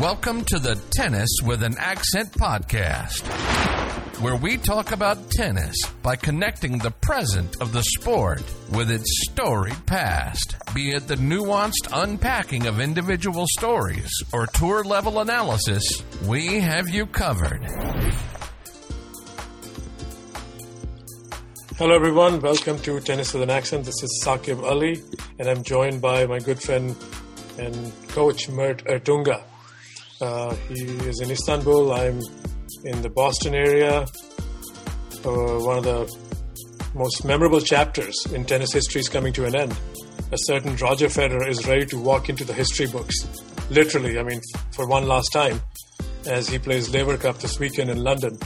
Welcome to the Tennis with an Accent podcast, where we talk about tennis by connecting the present of the sport with its storied past, be it the nuanced unpacking of individual stories or tour level analysis, we have you covered. Hello, everyone. Welcome to Tennis with an Accent. This is Saqib Ali, and I'm joined by my good friend and coach Mert Ertunga. Uh, he is in Istanbul. I'm in the Boston area. Uh, one of the most memorable chapters in tennis history is coming to an end. A certain Roger Federer is ready to walk into the history books. Literally, I mean, for one last time, as he plays Laver Cup this weekend in London.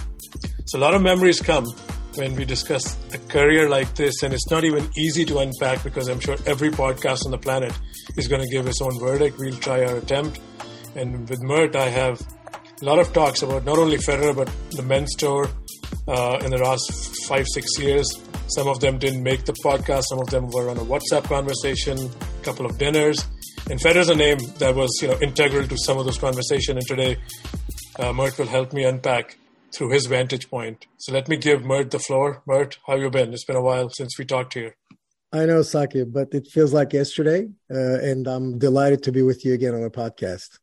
So a lot of memories come when we discuss a career like this, and it's not even easy to unpack because I'm sure every podcast on the planet is going to give its own verdict. We'll try our attempt. And with Mert, I have a lot of talks about not only Federer but the men's tour uh, in the last five, six years. Some of them didn't make the podcast. Some of them were on a WhatsApp conversation, a couple of dinners. And Federer's a name that was, you know, integral to some of those conversations. And today, uh, Mert will help me unpack through his vantage point. So let me give Mert the floor. Mert, how you been? It's been a while since we talked here. I know, Saki, but it feels like yesterday, uh, and I'm delighted to be with you again on a podcast.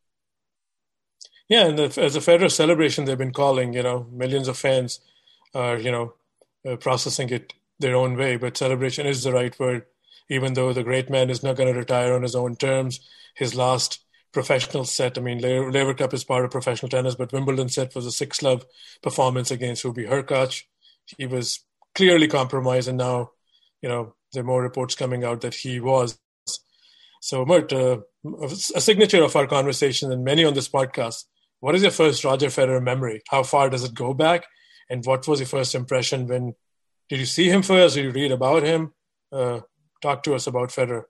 Yeah, and the, as a Federer celebration, they've been calling, you know, millions of fans are, you know, uh, processing it their own way. But celebration is the right word, even though the great man is not going to retire on his own terms. His last professional set, I mean, Laver Cup is part of professional tennis, but Wimbledon set was a six love performance against Hubie Hurkacz. He was clearly compromised, and now, you know, there are more reports coming out that he was. So, Mert, uh, a signature of our conversation and many on this podcast what is your first Roger Federer memory? How far does it go back? And what was your first impression when did you see him first? Did you read about him? Uh, talk to us about Federer.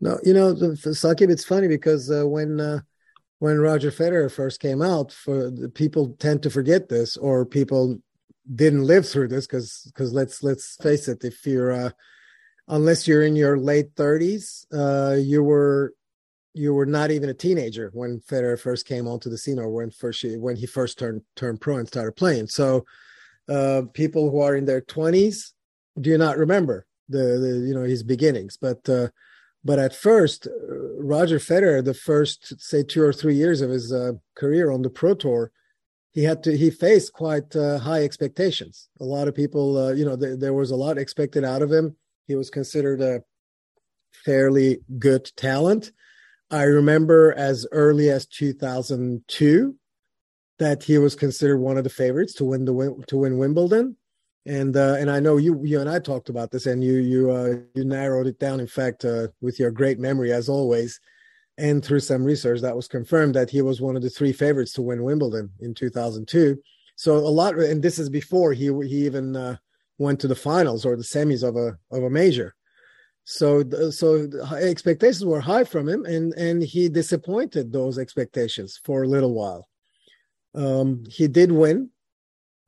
No, you know, Saqib, it's funny because uh, when uh, when Roger Federer first came out, for people tend to forget this, or people didn't live through this because because let's let's face it, if you're uh, unless you're in your late 30s, uh, you were you were not even a teenager when Federer first came onto the scene, or when first when he first turned turned pro and started playing. So, uh, people who are in their twenties do not remember the, the you know his beginnings. But uh, but at first, uh, Roger Federer, the first say two or three years of his uh, career on the pro tour, he had to he faced quite uh, high expectations. A lot of people, uh, you know, th- there was a lot expected out of him. He was considered a fairly good talent I remember as early as 2002 that he was considered one of the favorites to win the to win Wimbledon, and uh, and I know you you and I talked about this, and you you uh, you narrowed it down. In fact, uh, with your great memory as always, and through some research, that was confirmed that he was one of the three favorites to win Wimbledon in 2002. So a lot, and this is before he he even uh, went to the finals or the semis of a of a major. So, so expectations were high from him, and and he disappointed those expectations for a little while. Um, he did win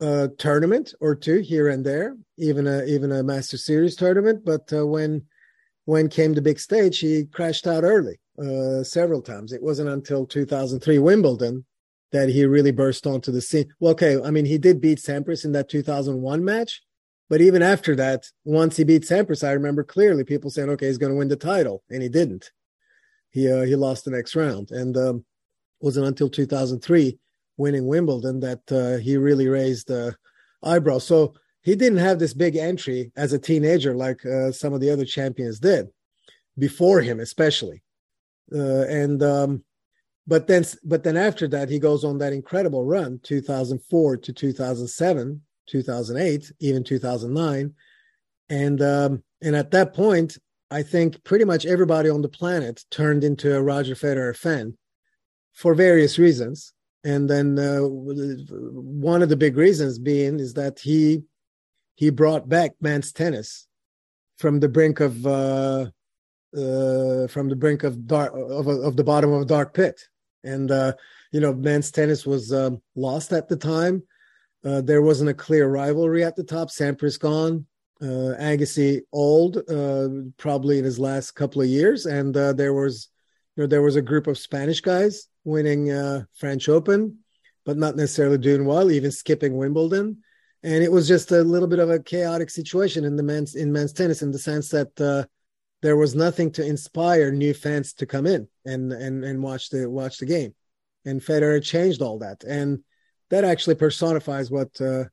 a tournament or two here and there, even a even a Master Series tournament. But uh, when when came the big stage, he crashed out early uh, several times. It wasn't until 2003 Wimbledon that he really burst onto the scene. Well, okay, I mean he did beat Sampras in that 2001 match, but even after that, once he beat Sampras, I remember clearly people saying, "Okay, he's going to win the title," and he didn't. He uh, he lost the next round, and um, wasn't until 2003, winning Wimbledon, that uh, he really raised the eyebrow. So he didn't have this big entry as a teenager like uh, some of the other champions did before him, especially. Uh, and um, but then but then after that, he goes on that incredible run, 2004 to 2007 2008, even 2009, and um, and at that point, I think pretty much everybody on the planet turned into a Roger Federer fan for various reasons. And then uh, one of the big reasons being is that he he brought back men's tennis from the brink of uh, uh, from the brink of dark of, of the bottom of a dark pit. And uh, you know, men's tennis was um, lost at the time. Uh, there wasn't a clear rivalry at the top. Sampras gone, uh, Agassi old, uh, probably in his last couple of years, and uh, there was, you know, there was a group of Spanish guys winning uh, French Open, but not necessarily doing well, even skipping Wimbledon. And it was just a little bit of a chaotic situation in the men's in men's tennis in the sense that uh, there was nothing to inspire new fans to come in and and and watch the watch the game. And Federer changed all that, and that actually personifies what uh,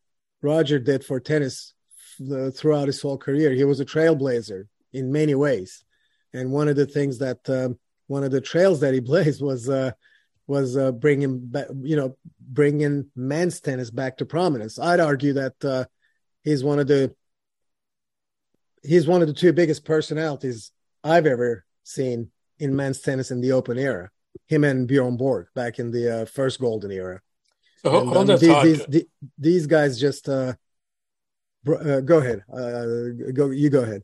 Roger did for tennis uh, throughout his whole career. He was a trailblazer in many ways, and one of the things that um, one of the trails that he blazed was uh, was uh, bringing back, you know, bringing men's tennis back to prominence. I'd argue that uh, he's one of the he's one of the two biggest personalities I've ever seen in men's tennis in the Open era. Him and Bjorn Borg back in the uh, first golden era. So And, hold um, that these, thought. these, these guys just uh, uh, go ahead. Uh, go you go ahead.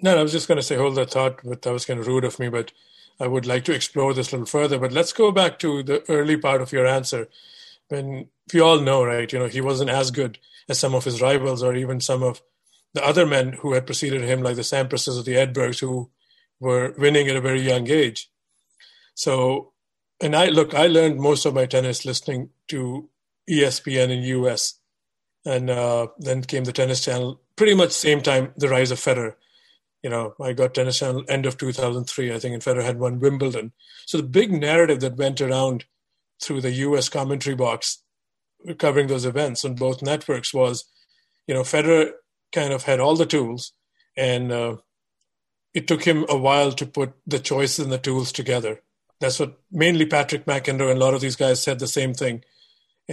No, I was just going to say, hold that thought, but that was kind of rude of me. But I would like to explore this a little further. But let's go back to the early part of your answer. When we all know, right? You know, he wasn't as good as some of his rivals, or even some of the other men who had preceded him, like the Samprases or the Edbergs, who were winning at a very young age. So, and I look, I learned most of my tennis listening to ESPN in US, and uh, then came the Tennis Channel. Pretty much same time, the rise of Federer you know, I got Tennis Channel end of 2003, I think, and Federer had won Wimbledon. So the big narrative that went around through the U.S. commentary box covering those events on both networks was, you know, Federer kind of had all the tools, and uh, it took him a while to put the choices and the tools together. That's what mainly Patrick McEnroe and a lot of these guys said the same thing.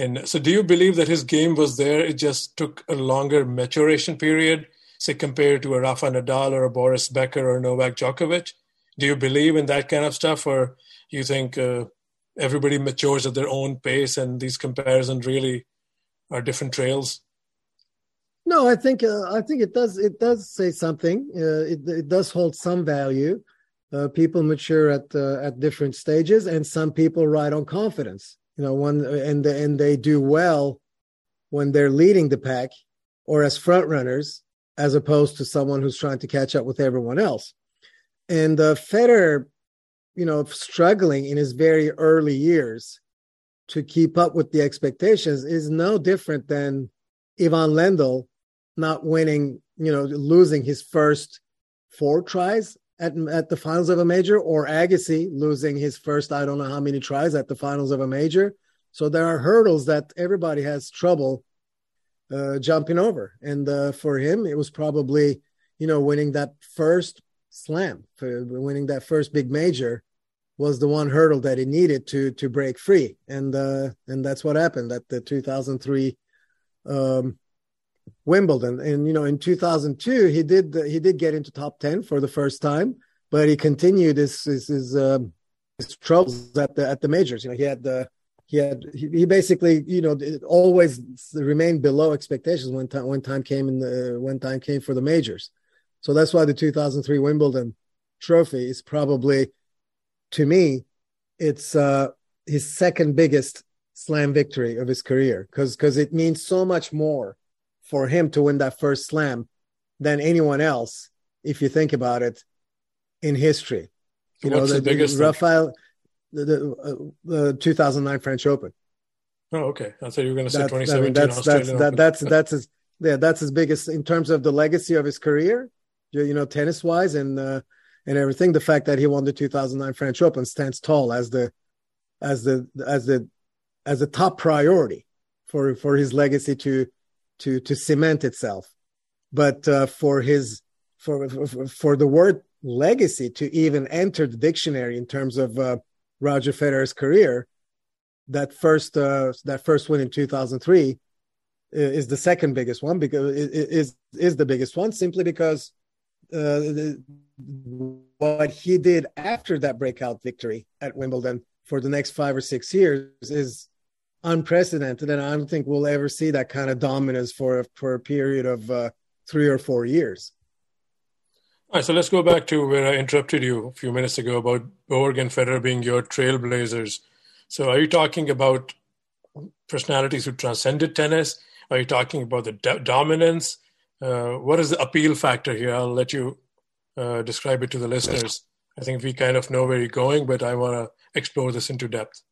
And so, do you believe that his game was there? It just took a longer maturation period say compared to a Rafa Nadal or a Boris Becker or Novak Djokovic? Do you believe in that kind of stuff, or you think uh, everybody matures at their own pace and these comparisons really are different trails? No, I think uh, I think it does it does say something. Uh, it it does hold some value. Uh, people mature at uh, at different stages, and some people ride on confidence. You know, one and and they do well when they're leading the pack or as front runners, as opposed to someone who's trying to catch up with everyone else. And uh, Federer, you know, struggling in his very early years to keep up with the expectations is no different than Ivan Lendl not winning, you know, losing his first four tries at at the finals of a major, or Agassi losing his first I don't know how many tries at the finals of a major. So there are hurdles that everybody has trouble uh, jumping over, and uh, for him, it was probably you know winning that first slam, for winning that first big major was the one hurdle that he needed to to break free, and uh, and that's what happened at the 2003 um, Wimbledon. And you know, in 2002, he did he did get into top 10 for the first time, but he continued his his his, um, his troubles at the at the majors. You know, he had the he had he, he basically you know always remained below expectations when time when time came in the when time came for the majors. So that's why the 2003 Wimbledon trophy is probably to me it's uh his second biggest slam victory of his career because because it means so much more for him to win that first slam than anyone else if you think about it in history. You What's know the biggest rafael the, the, uh, the 2009 french open. Oh, okay. I thought you were going to say that's, I 2017 mean, that's that's Australian that, that's that's his yeah that's his biggest in terms of the legacy of his career you know tennis wise and uh, and everything the fact that he won the 2009 french open stands tall as the as the as the as a top priority for for his legacy to to to cement itself. But uh, for his for, for for the word legacy to even enter the dictionary in terms of uh, Roger Federer's career that first uh, that first win in 2003 is the second biggest one because is is the biggest one simply because uh, what he did after that breakout victory at Wimbledon for the next five or six years is unprecedented, and I don't think we'll ever see that kind of dominance for for a period of uh, three or four years. All right, so let's go back to where I interrupted you a few minutes ago about Borg and Federer being your trailblazers. So, are you talking about personalities who transcended tennis? Are you talking about the do- dominance? Uh, what is the appeal factor here? I'll let you uh, describe it to the listeners. I think we kind of know where you're going, but I want to explore this into depth.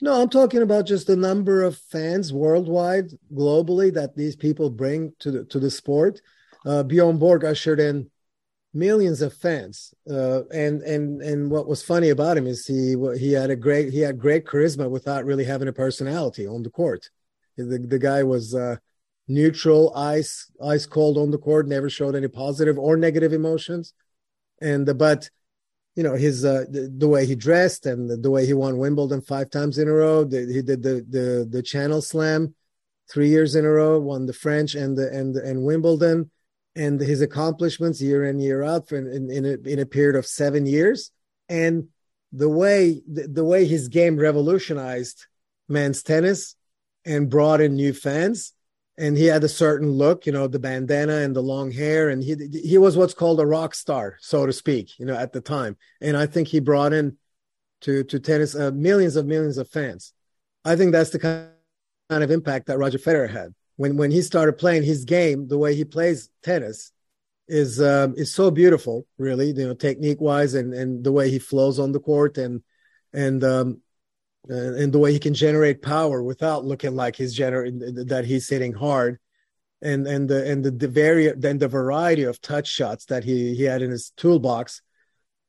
No, I'm talking about just the number of fans worldwide, globally, that these people bring to the to the sport. Uh, Bjorn Borg ushered in millions of fans, uh, and and and what was funny about him is he he had a great he had great charisma without really having a personality on the court. The the guy was uh, neutral, ice ice cold on the court, never showed any positive or negative emotions, and uh, but you know his uh, the, the, way he dressed and the, the, way he won Wimbledon five times in a row. The, he did the the the Channel Slam three years in a row, won the French and the and and Wimbledon, and his accomplishments year in year out for in in a, in a period of seven years, and the way the, the way his game revolutionized men's tennis and brought in new fans and he had a certain look, you know, the bandana and the long hair, and he he was what's called a rock star, so to speak, you know, at the time. And I think he brought in to to tennis uh, millions of millions of fans. I think that's the kind of impact that Roger Federer had when when he started playing his game. The way he plays tennis is um, is so beautiful, really, you know, technique wise, and and the way he flows on the court, and and um, uh, and the way he can generate power without looking like he's gener- that he's hitting hard. And and the and the, the vari- then the variety of touch shots that he he had in his toolbox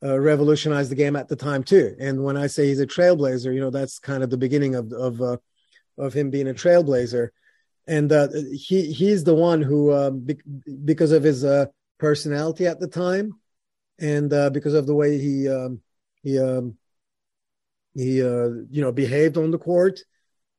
uh, revolutionized the game at the time too. And when i say he's a trailblazer you know that's kind of the beginning of of uh, of him being a trailblazer. And uh, he he's the one who um, be- because of his uh, personality at the time and uh, because of the way he um, he um, he uh, you know behaved on the court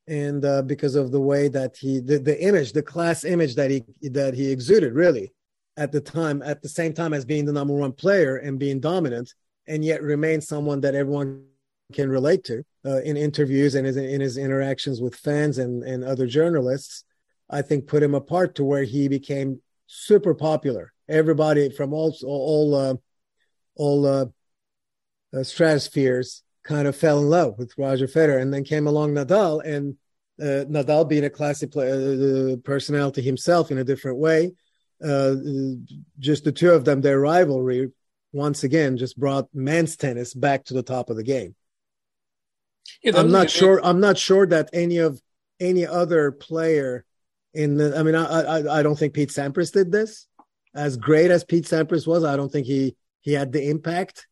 and uh, because of the way that he the, the image the class image that he that he exuded really at the time at the same time as being the number one player and being dominant and yet remain someone that everyone can relate to uh, in interviews and in his interactions with fans and, and other journalists i think put him apart to where he became super popular. Everybody from all all uh, all uh, uh stratospheres kind of fell in love with Roger Federer, and then came along Nadal, and uh, Nadal being a classic play, uh, personality himself in a different way. Uh, just the two of them, their rivalry, once again, just brought men's tennis back to the top of the game. Yeah, I'm not sure. I'm not sure that any of any other player in the. I mean, I, I I don't think Pete Sampras did this. As great as Pete Sampras was, I don't think he he had the impact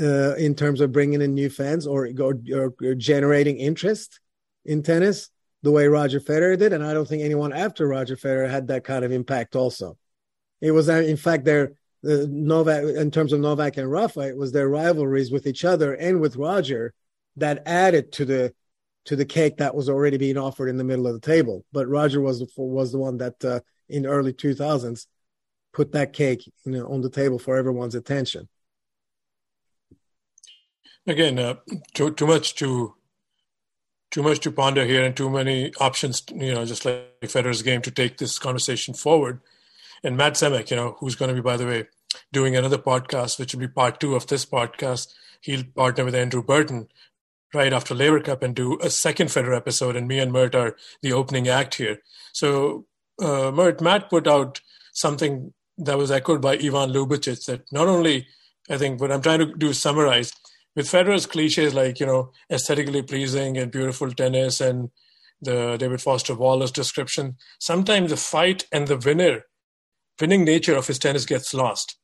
uh, in terms of bringing in new fans or, or, or generating interest in tennis the way Roger Federer did, and I don't think anyone after Roger Federer had that kind of impact. Also, it was uh, in fact their the Novak in terms of Novak and Rafa, it was their rivalries with each other and with Roger that added to the to the cake that was already being offered in the middle of the table. But Roger was the, was the one that uh, in early 2000s put that cake you know, on the table for everyone's attention again uh, too too much to too much to ponder here and too many options you know just like Federer's game to take this conversation forward. And Matt Zemek you know who's going to be by the way doing another podcast which will be part 2 of this podcast. He'll partner with Andrew Burton right after Laver Cup and do a second Federer episode. And me and Mert are the opening act here. So uh, Mert Matt put out something that was echoed by Ivan Ljubicic that not only I think what I'm trying to do is summarize with Federer's cliches like you know aesthetically pleasing and beautiful tennis and the David Foster Wallace description, sometimes the fight and the winner, winning nature of his tennis gets lost.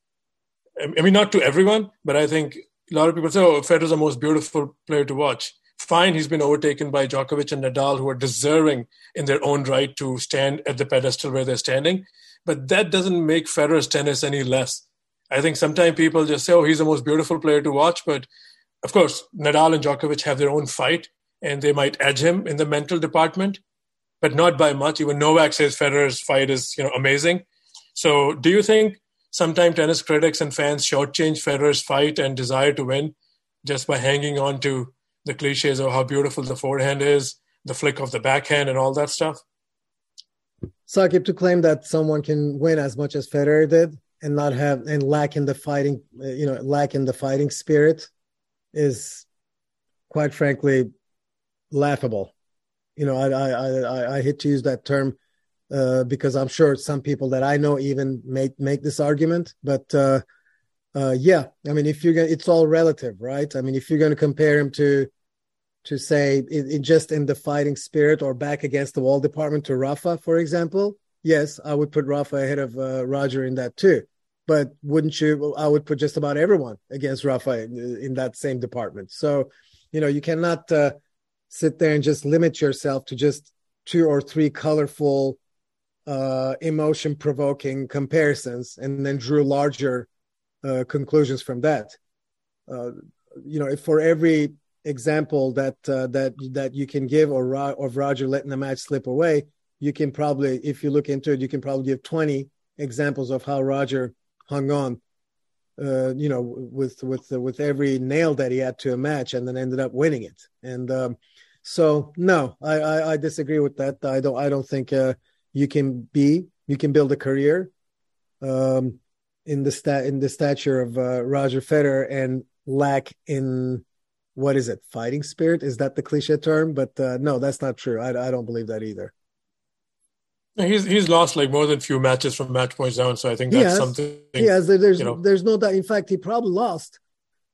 I mean, not to everyone, but I think a lot of people say, "Oh, Federer's the most beautiful player to watch." Fine, he's been overtaken by Djokovic and Nadal, who are deserving in their own right to stand at the pedestal where they're standing. But that doesn't make Federer's tennis any less. I think sometimes people just say, "Oh, he's the most beautiful player to watch," but of course, Nadal and Djokovic have their own fight, and they might edge him in the mental department, but not by much. Even Novak says Federer's fight is you know amazing. So, do you think sometimes tennis critics and fans shortchange Federer's fight and desire to win just by hanging on to the cliches of how beautiful the forehand is, the flick of the backhand, and all that stuff? Saqib to claim that someone can win as much as Federer did and not have and lack in the fighting, you know, lack in the fighting spirit is quite frankly laughable. You know, I I I, I hate to use that term uh, because I'm sure some people that I know even make make this argument. But uh, uh, yeah, I mean, if you're gonna, it's all relative, right? I mean, if you're going to compare him to to say in, in just in the fighting spirit or back against the wall department to Rafa, for example, yes, I would put Rafa ahead of uh, Roger in that too. But wouldn't you? I would put just about everyone against Rafa in, in that same department. So, you know, you cannot uh, sit there and just limit yourself to just two or three colorful, uh, emotion provoking comparisons and then drew larger uh, conclusions from that. Uh, you know, for every example that uh, that that you can give or of Roger letting the match slip away, you can probably, if you look into it, you can probably give 20 examples of how Roger hung on. Uh, you know, with with with every nail that he had to a match, and then ended up winning it. And um, so, no, I, I, I disagree with that. I don't I don't think uh, you can be you can build a career um, in the stat in the stature of uh, Roger Federer and lack in what is it fighting spirit is that the cliche term but uh, no that's not true I, I don't believe that either he's he's lost like more than a few matches from match points down so i think that's something yes there's you know. there's no doubt. In fact he probably lost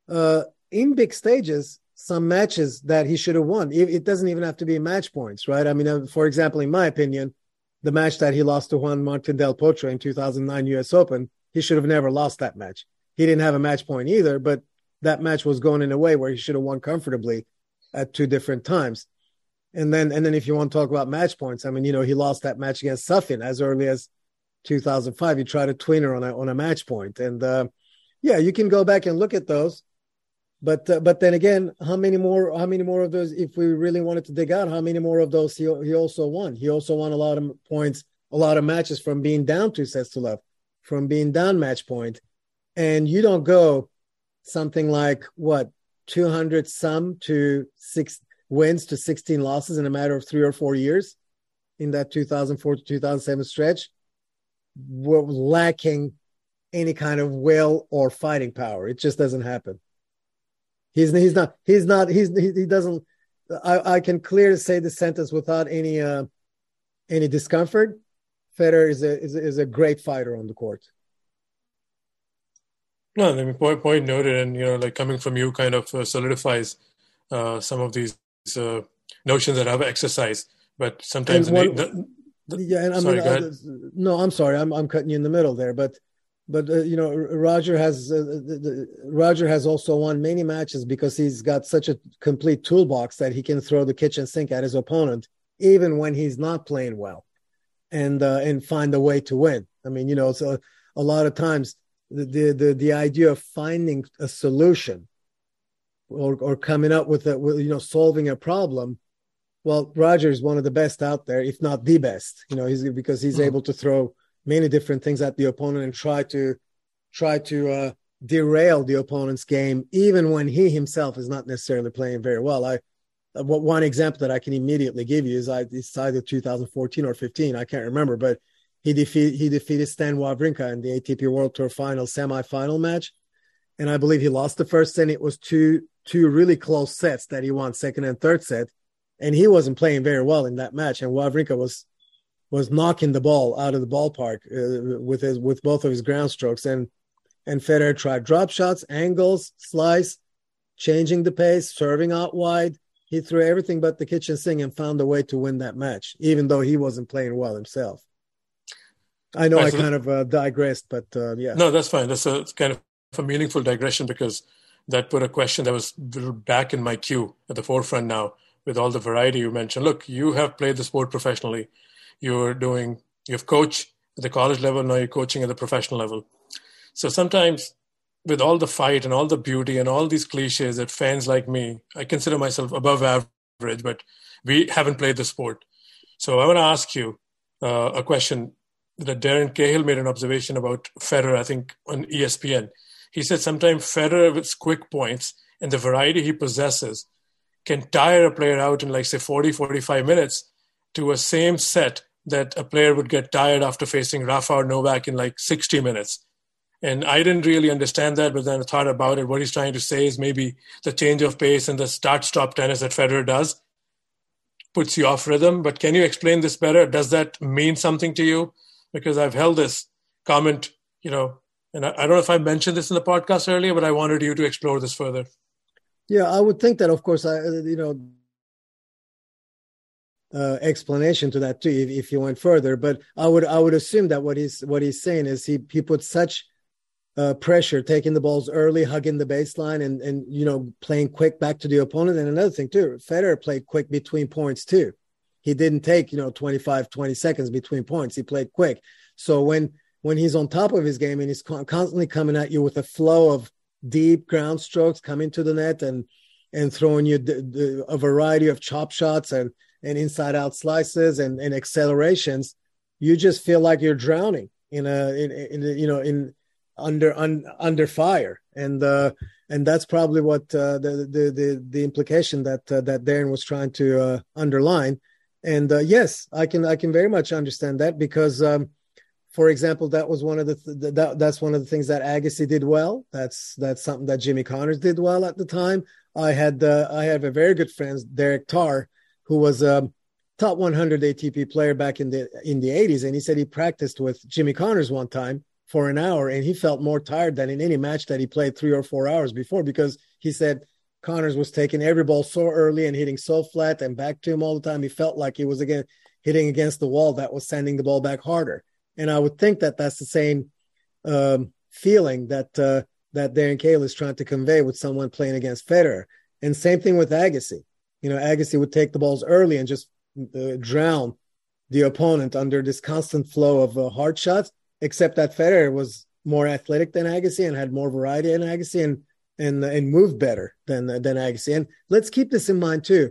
uh, in big stages some matches that he should have won. It, it, doesn't even have to be match points right? I mean uh, for example in my opinion the match that he lost to juan martin del potro in 2009 us open he should have never lost that match. He didn't have a match point either but that match was going in a way where he should have won comfortably at two different times. And then, and then if you want to talk about match points, I mean, you know, he lost that match against Safin as early as 2005. He tried a tweener on a on a match point, and uh, yeah, you can go back and look at those. But uh, but then again, how many more? How many more of those? If we really wanted to dig out, how many more of those he he also won? He also won a lot of points, a lot of matches from being down two sets to love, from being down match point, and you don't go something like what 200 some to six wins to 16 losses in a matter of three or four years in that 2004 to 2007 stretch were lacking any kind of will or fighting power. It just doesn't happen. He's he's not he's not he's he, doesn't. I, I can clearly say the sentence without any uh, any discomfort. Federer is a, is a is a great fighter on the court. No, I mean, point, point noted, and you know, like coming from you, kind of uh, solidifies uh, some of these uh, notions that I've exercised. But sometimes, one, the, the, yeah, and I sorry, mean, uh, no, I'm sorry, I'm I'm cutting you in the middle there, but but uh, you know, Roger has uh, the, Roger has also won many matches because he's got such a complete toolbox that he can throw the kitchen sink at his opponent even when he's not playing well, and and find a way to win. I mean, you know, so a lot of times the the the idea of finding a solution or or coming up with a with, you know solving a problem well roger is one of the best out there if not the best you know he's because he's mm-hmm. able to throw many different things at the opponent and try to try to uh, derail the opponent's game even when he himself is not necessarily playing very well i uh, one example that i can immediately give you is i it's either 2014 or 15 i can't remember but he defeated he defeated Stan Wawrinka in the ATP World Tour Final semifinal match, and I believe he lost the first and It was two two really close sets that he won, second and third set, and he wasn't playing very well in that match. And Wawrinka was was knocking the ball out of the ballpark uh, with his with both of his ground strokes, and and Federer tried drop shots, angles, slice, changing the pace, serving out wide. He threw everything but the kitchen sink and found a way to win that match, even though he wasn't playing well himself. I know I, I kind of uh, digressed, but uh, yeah. No, that's fine. That's a kind of a meaningful digression because that put a question that was back in my queue at the forefront now with all the variety you mentioned. Look, you have played the sport professionally. You're doing, you've coached at the college level, now you're coaching at the professional level. So sometimes with all the fight and all the beauty and all these cliches that fans like me, I consider myself above average, but we haven't played the sport. So I want to ask you uh, a question that Darren Cahill made an observation about Federer, I think, on ESPN. He said sometimes Federer, with quick points and the variety he possesses, can tire a player out in, like, say, 40, 45 minutes to a same set that a player would get tired after facing Rafa or Novak in, like, 60 minutes. And I didn't really understand that, but then I thought about it. What he's trying to say is maybe the change of pace and the start stop tennis that Federer does puts you off rhythm. But can you explain this better? Does that mean something to you? because I've held this comment, you know, and I, I don't know if I mentioned this in the podcast earlier, but I wanted you to explore this further. Yeah, I would think that, of course, I, you know, uh, explanation to that too if, if you went further. But I would I would assume that what he's what he's saying is he he put such uh, pressure, taking the balls early, hugging the baseline, and and you know playing quick back to the opponent. And another thing too, Federer played quick between points too. He didn't take you know 25, 20 seconds between points. He played quick. So when when he's on top of his game and he's constantly coming at you with a flow of deep ground strokes coming to the net and and throwing you a variety of chop shots and and inside out slices and, and accelerations, you just feel like you're drowning in a in, in you know in under un, under fire. And uh and that's probably what uh, the, the the the implication that uh, that Darren was trying to uh, underline. And uh, yes I can I can very much understand that because um for example that was one of the th- that that's one of the things that Agassi did well that's that's something that Jimmy Connors did well at the time I had uh, I have a very good friend Derek Tarr who was a top 100 ATP player back in the in the 80s, and he said he practiced with Jimmy Connors one time for an hour, and he felt more tired than in any match that he played three or four hours before because he said Connors was taking every ball so early and hitting so flat and back to him all the time. He felt like he was again hitting against the wall that was sending the ball back harder. And I would think that that's the same um, feeling that uh, that Darren Cahill is trying to convey with someone playing against Federer. And same thing with Agassi you know, Agassi would take the balls early and just uh, drown the opponent under this constant flow of uh, hard shots. Except that Federer was more athletic than Agassi and had more variety than Agassi and and and moved better than than Agassi. And let's keep this in mind too.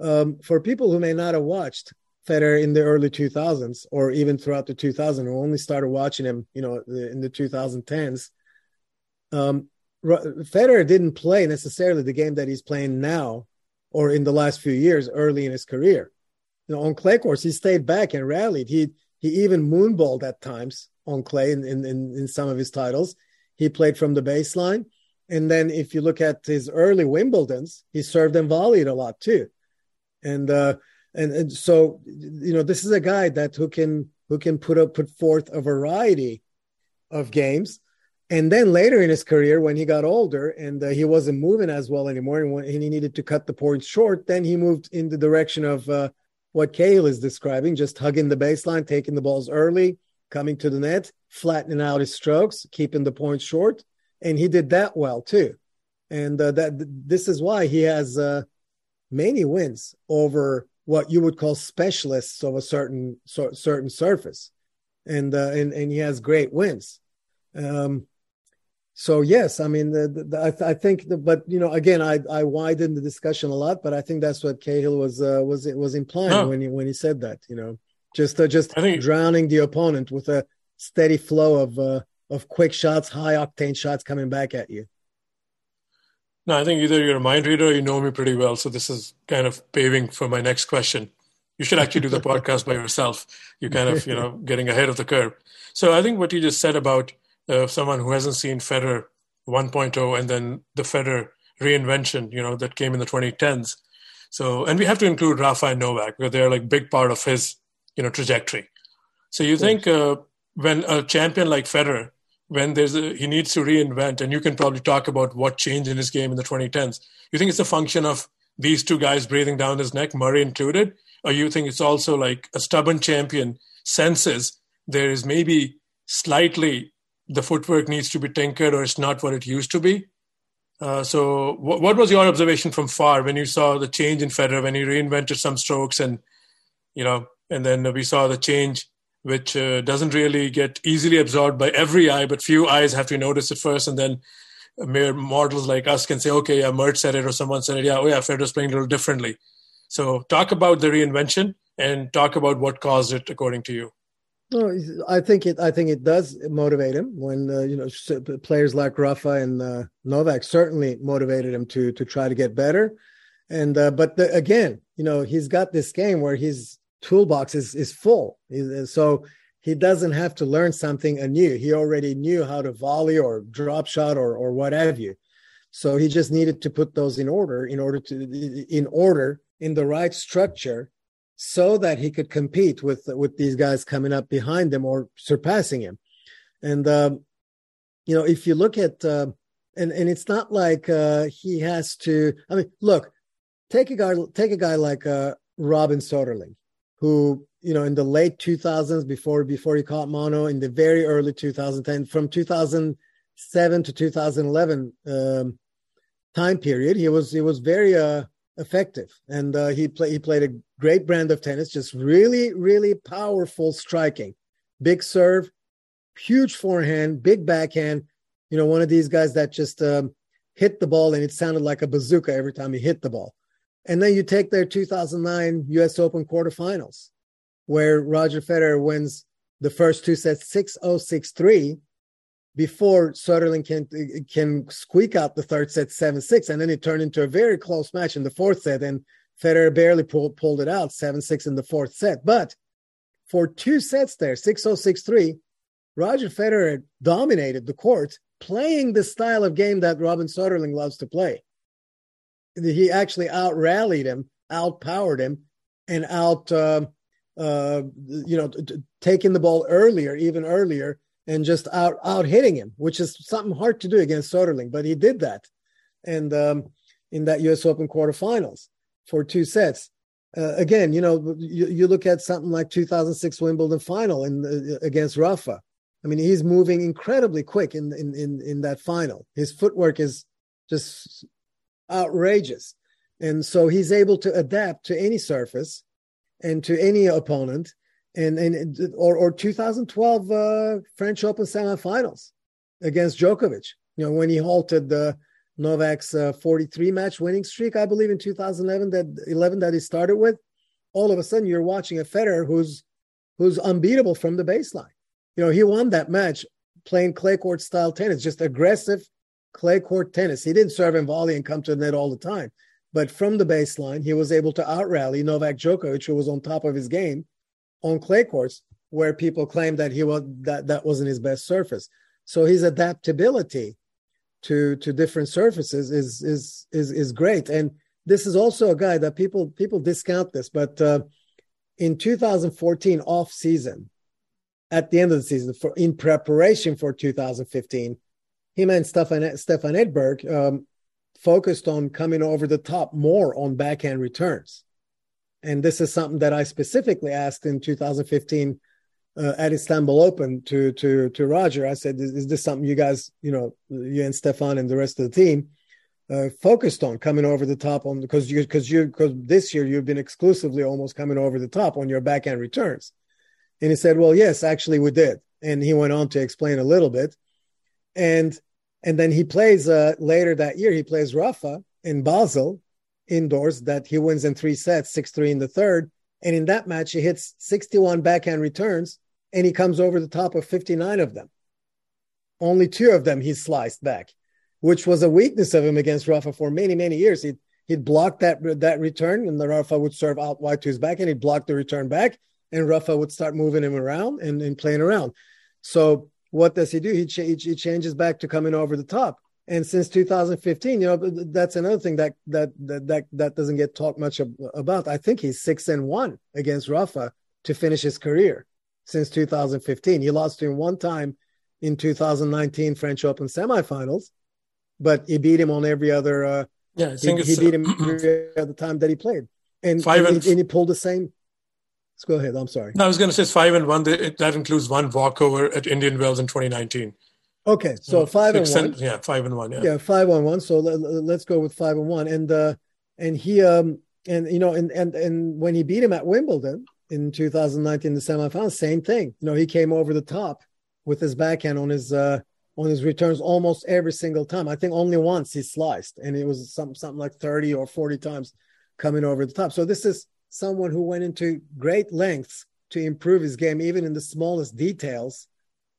Um, for people who may not have watched Federer in the early 2000s or even throughout the 2000s, who only started watching him, you know, in the 2010s, um, Federer didn't play necessarily the game that he's playing now or in the last few years early in his career. You know, on clay courts, he stayed back and rallied. He he even moonballed at times on clay in, in, in some of his titles. He played from the baseline. And then if you look at his early Wimbledons, he served and volleyed a lot too. And uh and, and so you know, this is a guy that who can who can put up put forth a variety of games and then later in his career, when he got older and uh, he wasn't moving as well anymore, and, when, and he needed to cut the points short, then he moved in the direction of uh, what Cahill is describing, just hugging the baseline, taking the balls early, coming to the net, flattening out his strokes, keeping the points short, and he did that well too. And uh, that this is why he has uh, many wins over what you would call specialists of a certain so, certain surface, and uh, and and he has great wins. Um, so yes, I mean, the, the, I, th- I, think, the, but you know, again, I I widened the discussion a lot, but I think that's what Cahill was uh, was was implying when he when he said that. You know, just uh, just think, drowning the opponent with a steady flow of uh, of quick shots, high octane shots coming back at you. No, I think either you're a mind reader or you know me pretty well. So this is kind of paving for my next question. You should actually do the podcast by yourself. You're kind of, you know, getting ahead of the curve. So I think what you just said about uh, someone who hasn't seen Federer 1.0 and then the Federer reinvention, you know, that came in the 2010s. So, and we have to include Rafa and Novak because they're like big part of his, you know, trajectory. So you think uh, when a champion like Federer, when there's a, he needs to reinvent, and you can probably talk about what changed in his game in the 2010s. You think it's a function of these two guys breathing down his neck, Murray included, or you think it's also like a stubborn champion senses there is maybe slightly the footwork needs to be tinkered or it's not what it used to be. Uh, so, what, what was your observation from far when you saw the change in Federer when he reinvented some strokes and you know, and then we saw the change which uh, doesn't really get easily absorbed by every eye, but few eyes have to notice it first, and then mere mortals like us can say, okay, yeah, Mert said it or someone said it, yeah, oh yeah, Federer's playing a little differently. So, talk about the reinvention and talk about what caused it according to you. No, I think it. I think it does motivate him when uh, you know players like Rafa and uh, Novak certainly motivated him to to try to get better. And uh, but the, again, you know, he's got this game where his toolbox is is full, so he doesn't have to learn something anew. He already knew how to volley or drop shot or or what have you. So he just needed to put those in order in order to in order in the right structure so that he could compete with with these guys coming up behind him or surpassing him. And um, you know, if you look at uh, and and it's not like uh, he has to. I mean, look, take a guy take a guy like uh, Robin Soderling, who you know in the late 2000s before before he caught mono in the very early 2010 from 2007 to 2011 um, time period he was he was very uh, effective. And uh, he played he played a great brand of tennis just really really powerful striking. Big serve huge forehand big backhand you know one of these guys that just um, hit the ball and it sounded like a bazooka every time he hit the ball and then you take their 2009 us open quarterfinals where Roger Federer wins the first two sets 6 0 6 3 before Soderling can can squeak out the third set 7 6. And then it turned into a very close match in the fourth set. And Federer barely pulled, pulled it out 7 6 in the fourth set. But for two sets there, 6 0 6 3, Roger Federer dominated the court playing the style of game that Robin Soderling loves to play. He actually out rallied him, outpowered him, and out. Uh, uh, you know, t- taking the ball earlier, even earlier, and just out out hitting him, which is something hard to do against Soderling, but he did that, and um, in that U.S. Open quarterfinals for two sets. Uh, again, you know, you, you, look at something like 2006 Wimbledon final in uh, against Rafa. I mean, he's moving incredibly quick in, in in in that final. His footwork is just outrageous, and so he's able to adapt to any surface and to any opponent. And, and or, or 2012 uh, French Open semifinals against Djokovic. You know when he halted the Novak's uh, 43 match winning streak, I believe in 2011 that 11 that he started with. All of a sudden, you're watching a Federer who's who's unbeatable from the baseline. You know he won that match playing clay court style tennis, just aggressive clay court tennis. He didn't serve and volley and come to the net all the time. But from the baseline, he was able to outrally Novak Djokovic, who was on top of his game on clay courts, where people claimed that he was that that wasn't his best surface. So his adaptability to to different surfaces is is is is great. And this is also a guy that people people discount this, but uh, in 2014 off season, at the end of the season, for in preparation for 2015, him and Stefan Stefan Edberg um, focused on coming over the top more on backhand returns. And this is something that I specifically asked in 2015 uh, at Istanbul Open to to to Roger. I said, is, is, this something you guys, you know, you and Stefan and the rest of the team uh, focused on coming over the top on because you because you because this year you've been exclusively almost coming over the top on your backhand returns. And he said, well, yes, actually we did. And he went on to explain a little bit. And and then he plays uh, later that year, he plays Rafa in Basel indoors that he wins in three sets, 6 3 in the third. And in that match, he hits 61 backhand returns and he comes over the top of 59 of them. Only two of them he sliced back, which was a weakness of him against Rafa for many, many years. He'd, he'd block that, that return and the Rafa would serve out wide to his back and he'd block the return back and Rafa would start moving him around and, and playing around. So what does he do? He, ch- he changes back to coming over the top. And since 2015, you know, that's another thing that that that that, that doesn't get talked much about. I think he's six and one against Rafa to finish his career since 2015. He lost to him one time in 2019 French Open semifinals, but he beat him on every other. Uh, yeah, he, he beat him every other time that he played, and, five and, and, he, and he pulled the same Let's go ahead. I'm sorry. No, I was going to say five and one. That includes one walkover at Indian Wells in 2019. Okay, so uh, five and one. yeah, five and one. Yeah, yeah, five on one. So let, us go with five and one. And uh, and he um and you know and and and when he beat him at Wimbledon in 2019, the semifinals, same thing. You know, he came over the top with his backhand on his uh on his returns almost every single time. I think only once he sliced, and it was some something like 30 or 40 times coming over the top. So this is someone who went into great lengths to improve his game, even in the smallest details,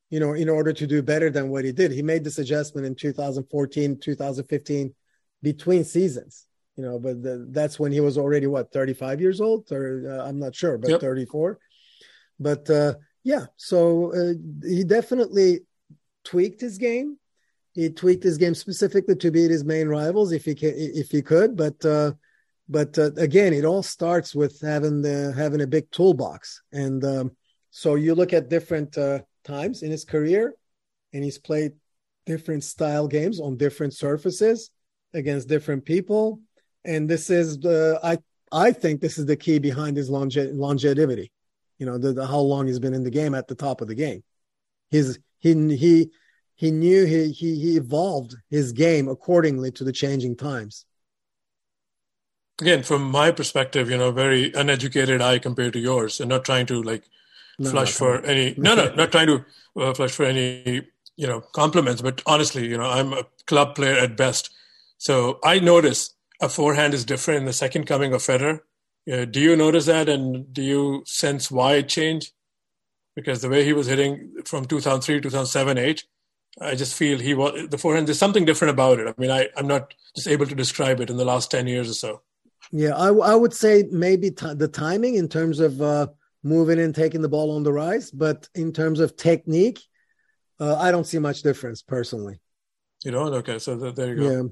you know, in order to do better than what he did. He made this adjustment in 2014, 2015, between seasons, you know, but the, that's when he was already, what, 35 years old? Or uh, I'm not sure, but yep. 34. But uh, yeah, so uh, he definitely tweaked his game. He tweaked his game specifically to beat his main rivals if he can, if he could, but uh, but uh, again, it all starts with having the having a big toolbox. And um, so you look at different uh, times in his career, and he's played different style games on different surfaces against different people. And this is the I I think this is the key behind his longe- longevity. You know, the, the, how long he's been in the game at the top of the game. His he he he knew he he he evolved his game accordingly to the changing times. Again, from my perspective, you know, very uneducated eye compared to yours, and not trying to like no, flush for any no no not trying to uh, flush for any you know compliments, but honestly, you know, I'm a club player at best, so I notice a forehand is different in the second coming of Federer. Uh, do you notice that, and do you sense why it changed? Because the way he was hitting from 2003, 2007, 8, I just feel he was the forehand. There's something different about it. I mean, I, I'm not just able to describe it in the last 10 years or so. Yeah, I, I would say maybe t- the timing in terms of uh, moving and taking the ball on the rise, but in terms of technique, uh, I don't see much difference personally. You don't? Okay, so th- there you go. Yeah.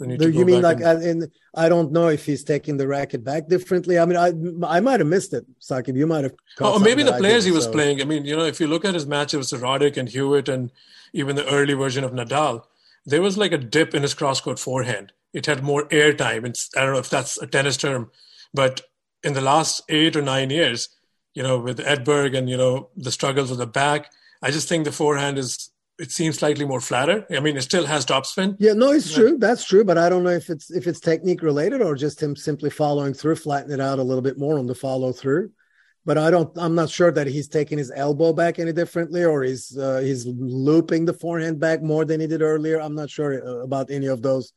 You, you mean like, and... in, I don't know if he's taking the racket back differently. I mean, I I might have missed it, Saqib. You might have. Oh, maybe the players he was so. playing. I mean, you know, if you look at his matches with Roddick and Hewitt and even the early version of Nadal, there was like a dip in his cross-court forehand. It had more air time. It's, I don't know if that's a tennis term, but in the last eight or nine years, you know, with Edberg and you know the struggles with the back, I just think the forehand is it seems slightly more flatter. I mean, it still has topspin. Yeah, no, it's true. That's true, but I don't know if it's if it's technique related or just him simply following through, flatten it out a little bit more on the follow through. But I don't. I'm not sure that he's taking his elbow back any differently, or he's uh, he's looping the forehand back more than he did earlier. I'm not sure uh, about any of those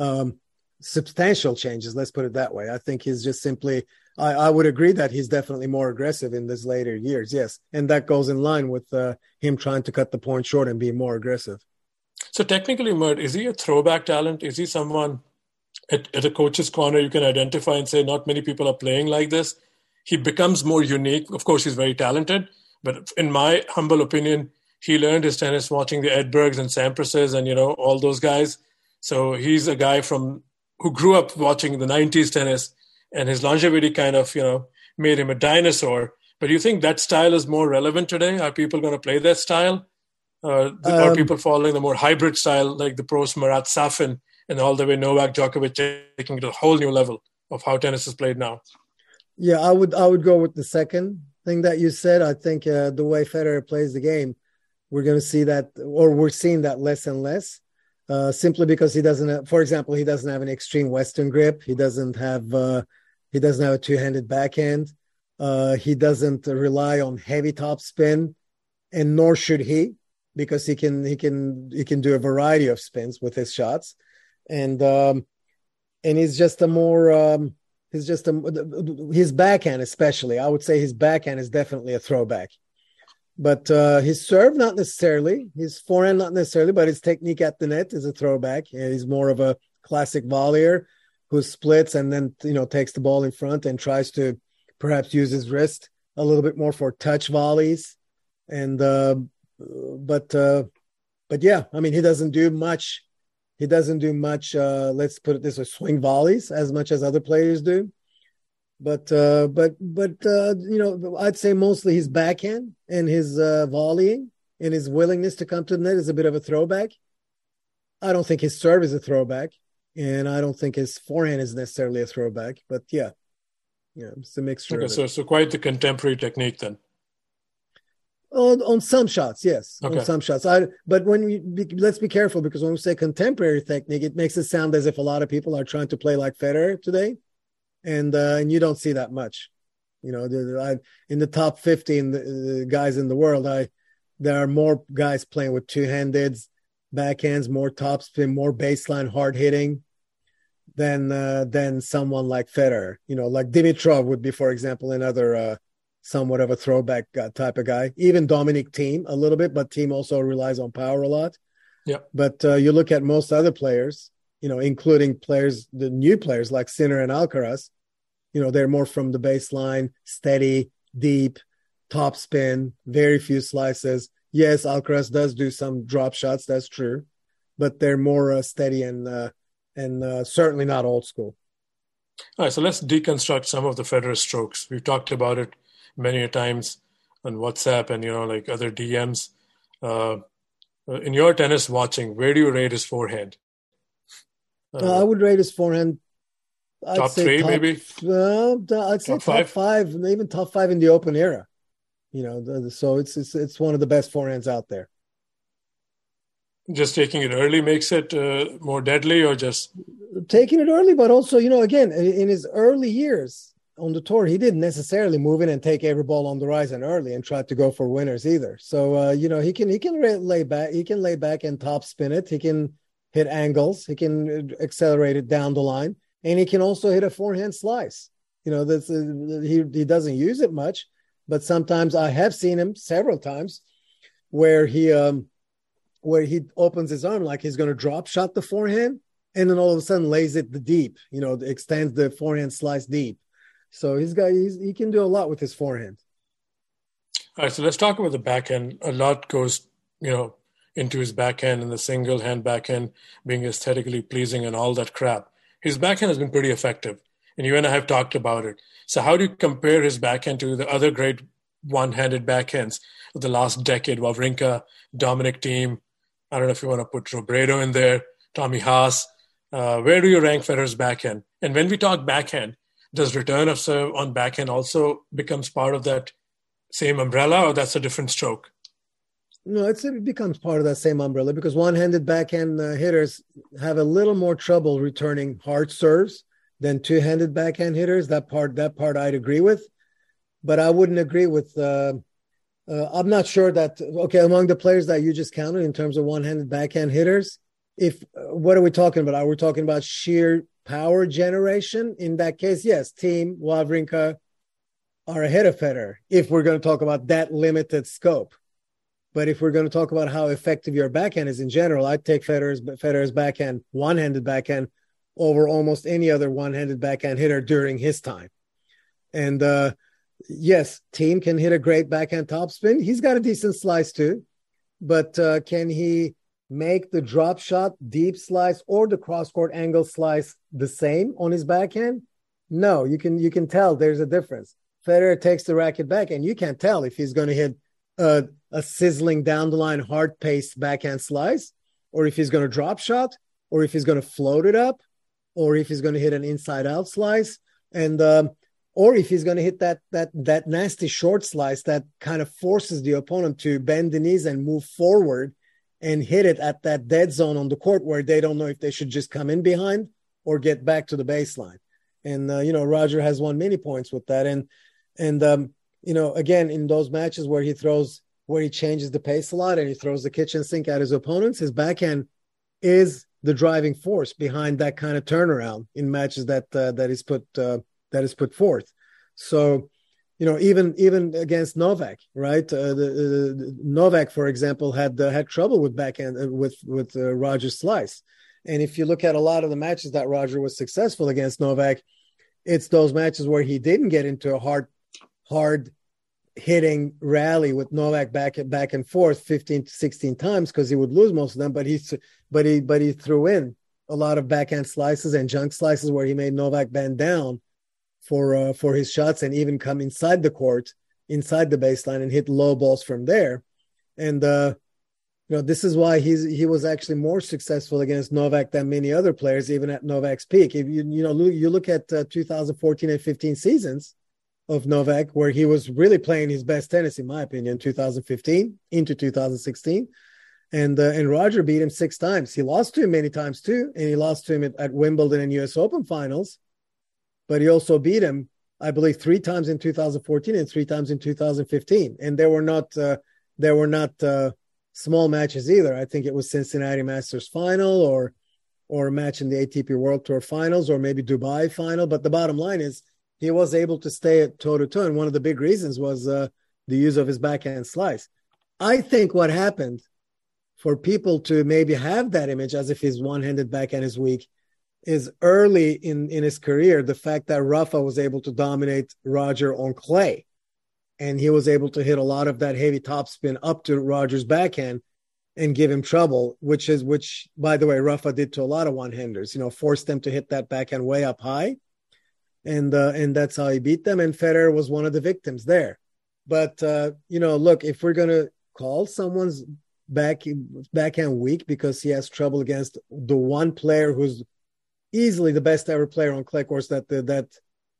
um, substantial changes. Let's put it that way. I think he's just simply I, I, would agree that he's definitely more aggressive in his later years. Yes, and that goes in line with uh, him trying to cut the point short and be more aggressive. So technically, Mert, is he a throwback talent? Is he someone at, at a coach's corner you can identify and say not many people are playing like this? He becomes more unique. Of course, he's very talented, but in my humble opinion, he learned his tennis watching the Edbergs and Sampras's and you know all those guys. So he's a guy from who grew up watching the '90s tennis and his longevity kind of you know made him a dinosaur. But do you think that style is more relevant today? Are people going to play that style? Uh, um, are people following the more hybrid style like the pros Marat Safin and all the way Novak Djokovic taking it to a whole new level of how tennis is played now? Yeah, I would I would go with the second thing that you said. I think uh, the way Federer plays the game, we're going to see that, or we're seeing that less and less. Uh, simply because he doesn't have, for example, he doesn't have an extreme Western grip. He doesn't have uh, he doesn't have a two-handed backhand. Uh, he doesn't rely on heavy top spin, and nor should he, because he can he can he can do a variety of spins with his shots, and um, and he's just a more um, he's just a his backhand especially. I would say his backhand is definitely a throwback, but uh, his serve not necessarily, his forehand not necessarily, but his technique at the net is a throwback. He's more of a classic volleyer who splits and then you know takes the ball in front and tries to perhaps use his wrist a little bit more for touch volleys. And uh, but uh, but yeah i mean he doesn't do much. He doesn't do much uh, let's put it this way swing volleys as much as other players do but uh, but but uh, you know i'd say mostly his backhand and his uh, volleying and his willingness to come to the net is a bit of a throwback i don't think his serve is a throwback and I don't think his forehand is necessarily a throwback, but yeah, yeah, it's a mixture. Okay, so so quite the contemporary technique then. On, on some shots, yes, okay. on some shots. I but when we be, let's be careful because when we say contemporary technique, it makes it sound as if a lot of people are trying to play like Federer today, and uh, and you don't see that much. You know, the, I, in the top fifteen the, guys in the world, I there are more guys playing with two handed backhands, more topspin, more baseline hard hitting than uh, than someone like Federer. You know, like Dimitrov would be, for example, another uh, somewhat of a throwback uh, type of guy. Even Dominic Thiem a little bit, but Thiem also relies on power a lot. Yeah. But uh, you look at most other players, you know, including players, the new players like Sinner and Alcaraz. You know, they're more from the baseline, steady, deep, top spin, very few slices yes, Alcaraz does do some drop shots. That's true, but they're more uh, steady and uh, and uh, certainly not old school. All right, so let's deconstruct some of the Federer strokes. We've talked about it many times on WhatsApp and you know like other DMs. Uh, in your tennis watching, where do you rate his forehand? Uh, I would rate his forehand I'd top three, top, maybe. Uh, I'd say top, top five. five, even top five in the open era. You know, the, so it's it's it's one of the best forehands out there. Just taking it early makes it uh, more deadly, or just taking it early, but also you know, again, in his early years on the tour, he didn't necessarily move in and take every ball on the rise and early and try to go for winners either. So uh, you know, he can he can lay back, he can lay back and top spin it. He can hit angles, he can uh, accelerate it down the line, and he can also hit a forehand slice. You know, that's uh, he he doesn't use it much, but sometimes I have seen him several times where he um where he opens his arm like he's going to drop shot the forehand and then all of a sudden lays it the deep you know extends the forehand slice deep. So he's got he's, he can do a lot with his forehand. All right so let's talk about the backhand a lot goes you know into his backhand and the single hand backhand being aesthetically pleasing and all that crap his backhand has been pretty effective and you and i have talked about it so how do you compare his backhand to the other great one-handed backhands of the last decade? Wawrinka, Dominic Thiem. I don't know if you want to put Robredo in there, Tommy Haas. Uh, where do you rank Federer's backhand? And when we talk backhand, does return of serve on backhand also becomes part of that same umbrella, or that's a different stroke? No, it becomes part of that same umbrella because one-handed backhand uh, hitters have a little more trouble returning hard serves than two-handed backhand hitters. That part, that part, I'd agree with, but I wouldn't agree with. Uh, uh, I'm not sure that okay among the players that you just counted in terms of one-handed backhand hitters. If uh, what are we talking about? Are we talking about sheer power generation? In that case, yes, Thiem Wawrinka are ahead of Federer. If we're going to talk about that limited scope. But if we're going to talk about how effective your backhand is in general, I'd take Federer's, Federer's backhand, one-handed backhand, over almost any other one-handed backhand hitter during his time. And uh, yes, Thiem can hit a great backhand topspin. He's got a decent slice too, but uh, can he make the drop shot, deep slice, or the cross court angle slice the same on his backhand? No, you can you can tell there's a difference. Federer takes the racket back, and you can't tell if he's going to hit a sizzling down the line, hard paced backhand slice, or if he's going to drop shot, or if he's going to float it up, or if he's going to hit an inside out slice. And, um, or if he's going to hit that that that nasty short slice that kind of forces the opponent to bend the knees and move forward and hit it at that dead zone on the court where they don't know if they should just come in behind or get back to the baseline. And uh, you know, Roger has won many points with that. And and um, you know, again, in those matches where he throws where he changes the pace a lot and he throws the kitchen sink at his opponents, his backhand is the driving force behind that kind of turnaround in matches that uh, that is put uh, that is put forth. So, you know, even even against Novak, right? Uh, the, Novak, for example, had uh, had trouble with backhand uh, with with uh, Roger's slice. And if you look at a lot of the matches that Roger was successful against Novak, it's those matches where he didn't get into a hard hard hitting rally with Novak back and back and forth 15 to 16 times because he would lose most of them. But he but he but he threw in a lot of backhand slices and junk slices where he made Novak bend down for uh, for his shots and even come inside the court, inside the baseline and hit low balls from there. And uh, you know this is why he's he was actually more successful against Novak than many other players, even at Novak's peak. If you you know you look at uh, 2014 and 15 seasons of Novak, where he was really playing his best tennis, in my opinion, 2015 into 2016. And uh, and Roger beat him six times. He lost to him many times too, and he lost to him at, at Wimbledon and U.S. Open finals. But he also beat him, I believe, three times in 2014 and three times in 2015. And they were not uh, they were not uh, small matches either. I think it was Cincinnati Masters final or or a match in the ATP World Tour finals or maybe Dubai final. But the bottom line is he was able to stay at toe to toe. And one of the big reasons was uh, the use of his backhand slice. I think what happened for people to maybe have that image as if his one handed backhand is weak is early in, in his career, the fact that Rafa was able to dominate Roger on clay. And he was able to hit a lot of that heavy topspin up to Roger's backhand and give him trouble, which is, which, by the way, Rafa did to a lot of one handers, you know, forced them to hit that backhand way up high and uh, and that's how he beat them. And Federer was one of the victims there. But uh, you know, look, if we're gonna call someone's back backhand weak because he has trouble against the one player who's easily the best ever player on clay course that that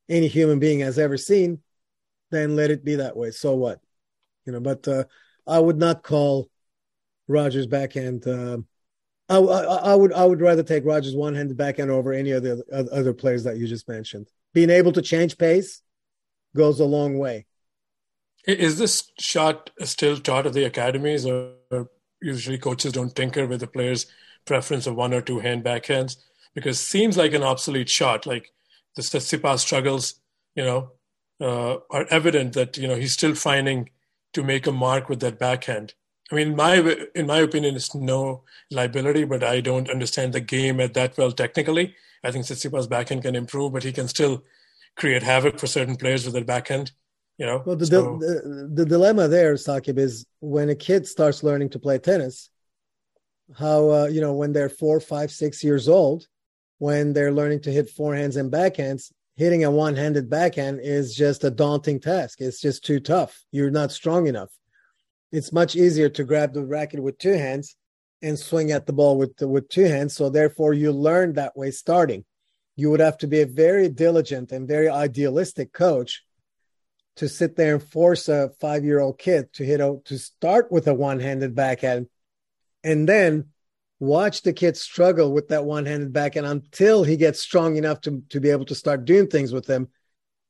any human being has ever seen, then let it be that way. So what? You know, but uh, I would not call Rogers' backhand. Uh, I, I, I, would I would rather take Rogers' one-handed backhand over any of the other players that you just mentioned. Being able to change pace goes a long way. Is this shot still taught at the academies, or usually coaches don't tinker with the players' preference of one or two hand backhands? Because seems like an obsolete shot. Like the Tsitsipas struggles, you know, uh, are evident that you know he's still finding to make a mark with that backhand. I mean, in my in my opinion, it's no liability, but I don't understand the game at that well technically. I think Tsitsipas' backhand can improve, but he can still create havoc for certain players with that backhand. You know. Well, the, so, the, the dilemma there, Saqib, is when a kid starts learning to play tennis, how uh, you know when they're four, five, six years old, when they're learning to hit forehands and backhands, hitting a one-handed backhand is just a daunting task. It's just too tough. You're not strong enough. It's much easier to grab the racket with two hands and swing at the ball with with two hands. So therefore, you learn that way starting. You would have to be a very diligent and very idealistic coach to sit there and force a five-year-old kid to hit a to start with a one-handed backhand, and then watch the kid struggle with that one-handed backhand until he gets strong enough to, to be able to start doing things with them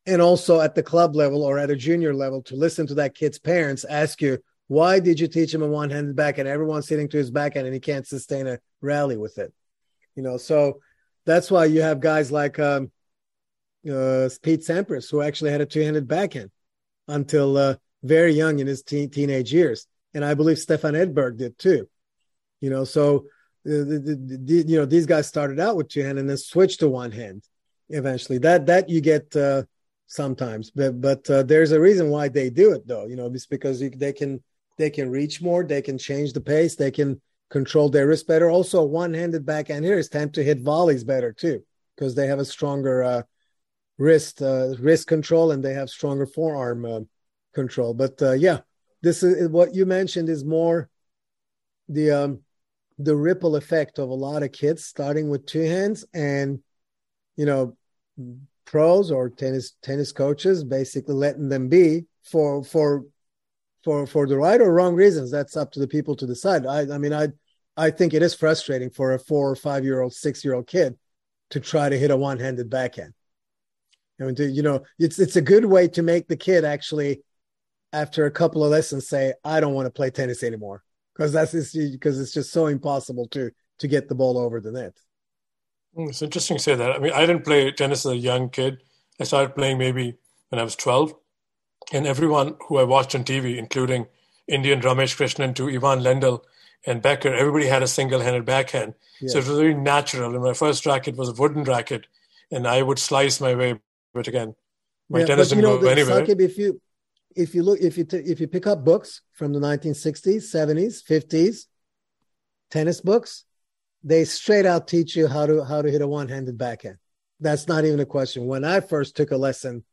and also at the club level or at a junior level to listen to that kid's parents ask you why did you teach him a one-handed backhand everyone's sitting to his backhand and he can't sustain a rally with it? You know so that's why you have guys like um, uh, Pete Sampras who actually had a two-handed backhand until uh, very young in his teenage years. And I believe Stefan Edberg did too. You know so the, the, the, you know these guys started out with two hand and then switched to one hand eventually. That that you get uh, sometimes. But but uh, there's a reason why they do it though you know it's because you, they can they can reach more they can change the pace they can control their wrist better. Also one-handed backhand hitters tend to hit volleys better too because they have a stronger uh, wrist uh, wrist control and they have stronger forearm uh, control. But uh, yeah this is what you mentioned is more the um the ripple effect of a lot of kids starting with two hands and you know pros or tennis tennis coaches basically letting them be for for for for the right or wrong reasons that's up to the people to decide i i mean i i think it is frustrating for a four or five year old six year old kid to try to hit a one-handed backhand i mean to, you know it's it's a good way to make the kid actually after a couple of lessons say i don't want to play tennis anymore because that's because it's just so impossible to to get the ball over the net. Hmm, it's interesting to say that. I mean, I didn't play tennis as a young kid. I started playing maybe when I was 12. And everyone who I watched on TV, including Indian Ramesh Krishnan to Ivan Lendl and Becker, everybody had a single-handed backhand. So it was very natural. And my first racket was a wooden racket, and I would slice my way. But again, my yeah, tennis didn't you know, go anywhere. Saqib, if you if you look if you t- if you pick up books from the 1960s 70s 50s tennis books they straight out teach you how to how to hit a one-handed backhand that's not even a question when i first took a lesson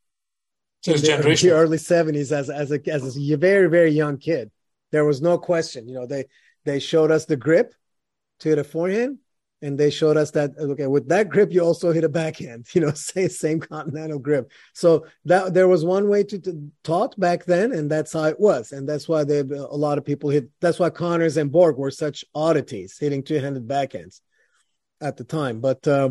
so in the, the early 70s as as a as a very very young kid there was no question you know they they showed us the grip to the forehand and they showed us that okay with that grip you also hit a backhand you know same same continental grip. So that there was one way to, to taught back then and that's how it was. And that's why they a lot of people hit that's why connors and borg were such oddities hitting two-handed backhands at the time. But uh,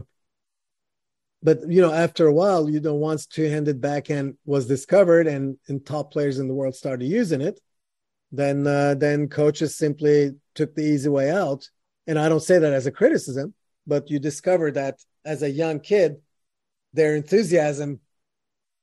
but you know after a while you know once two-handed backhand was discovered and and top players in the world started using it then uh, then coaches simply took the easy way out and I don't say that as a criticism, but you discover that as a young kid, their enthusiasm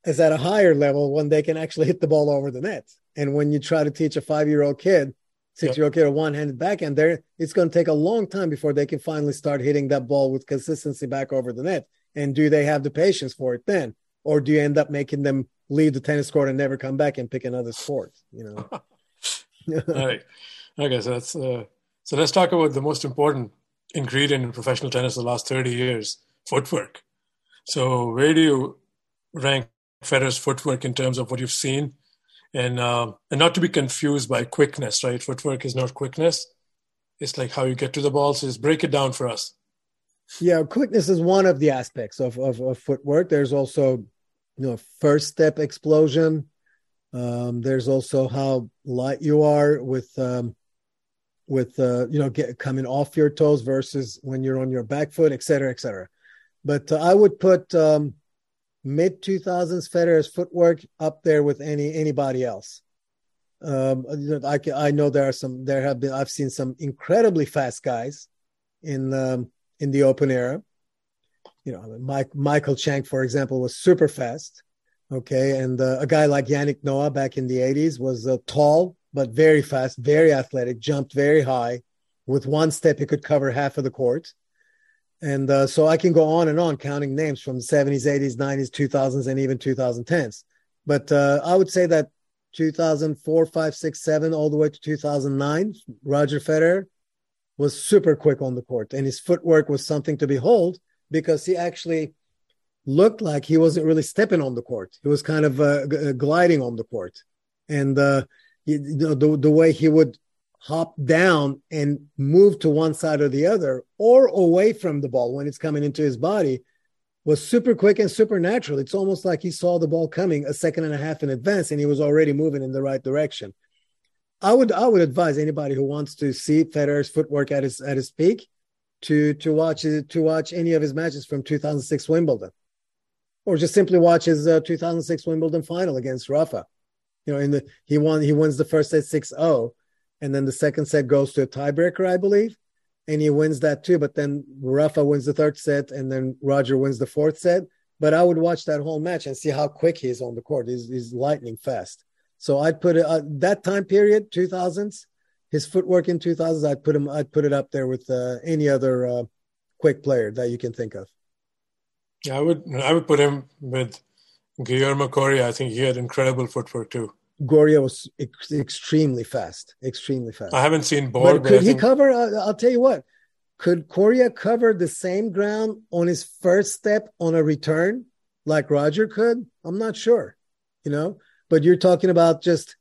is at a higher level when they can actually hit the ball over the net. And when you try to teach a five year old kid, six year old kid a one handed backhand, there it's going to take a long time before they can finally start hitting that ball with consistency back over the net. And do they have the patience for it then? Or do you end up making them leave the tennis court and never come back and pick another sport? You know. All right. Okay, so that's uh, so let's talk about the most important ingredient in professional tennis the last 30 years footwork. So, where do you rank Federer's footwork in terms of what you've seen? And, uh, and not to be confused by quickness, right? Footwork is not quickness. It's like how you get to the ball. So just break it down for us. Yeah, quickness is one of the aspects of, of, of footwork. There's also, you know, first step explosion. Um, there's also how light you are with, um, with uh, you know, get coming off your toes versus when you're on your back foot, et cetera, et cetera. But uh, I would put um, mid 2000s Federer's footwork up there with any anybody else. Um, I, I know there are some. There have been. I've seen some incredibly fast guys in um, in the open era. You know, Mike, Michael Chang, for example, was super fast. Okay, and uh, a guy like Yannick Noah back in the '80s was uh, tall but very fast, very athletic, jumped very high. With one step, he could cover half of the court. And uh, so I can go on and on counting names from the 70s, 80s, 90s, 2000s, and even 2010s. But uh, I would say that 2004, 5, 6, 7, all the way to 2009, Roger Federer was super quick on the court. And his footwork was something to behold because he actually looked like he wasn't really stepping on the court. He was kind of uh, g- uh, gliding on the court. And uh, the, the way he would hop down and move to one side or the other or away from the ball when it's coming into his body was super quick and supernatural. It's almost like he saw the ball coming a second and a half in advance and he was already moving in the right direction. I would I would advise anybody who wants to see Federer's footwork at his at his peak to to watch to watch any of his matches from 2006 Wimbledon, or just simply watch his uh, 2006 Wimbledon final against Rafa. You know, in the he won he wins the first set 6-0 and then the second set goes to a tiebreaker, I believe, and he wins that too. But then Rafa wins the third set, and then Roger wins the fourth set. But I would watch that whole match and see how quick he is on the court. He's, he's lightning fast. So I'd put it uh, that time period, 2000s, his footwork in 2000s. I'd put him. I'd put it up there with uh, any other uh, quick player that you can think of. Yeah, I would. I would put him with Guillermo Coria. I think he had incredible footwork too. Coria was ex- extremely fast, extremely fast. I haven't seen Borg. But could he think... cover? Uh, I'll tell you what. Could Coria cover the same ground on his first step on a return like Roger could? I'm not sure, you know. But you're talking about just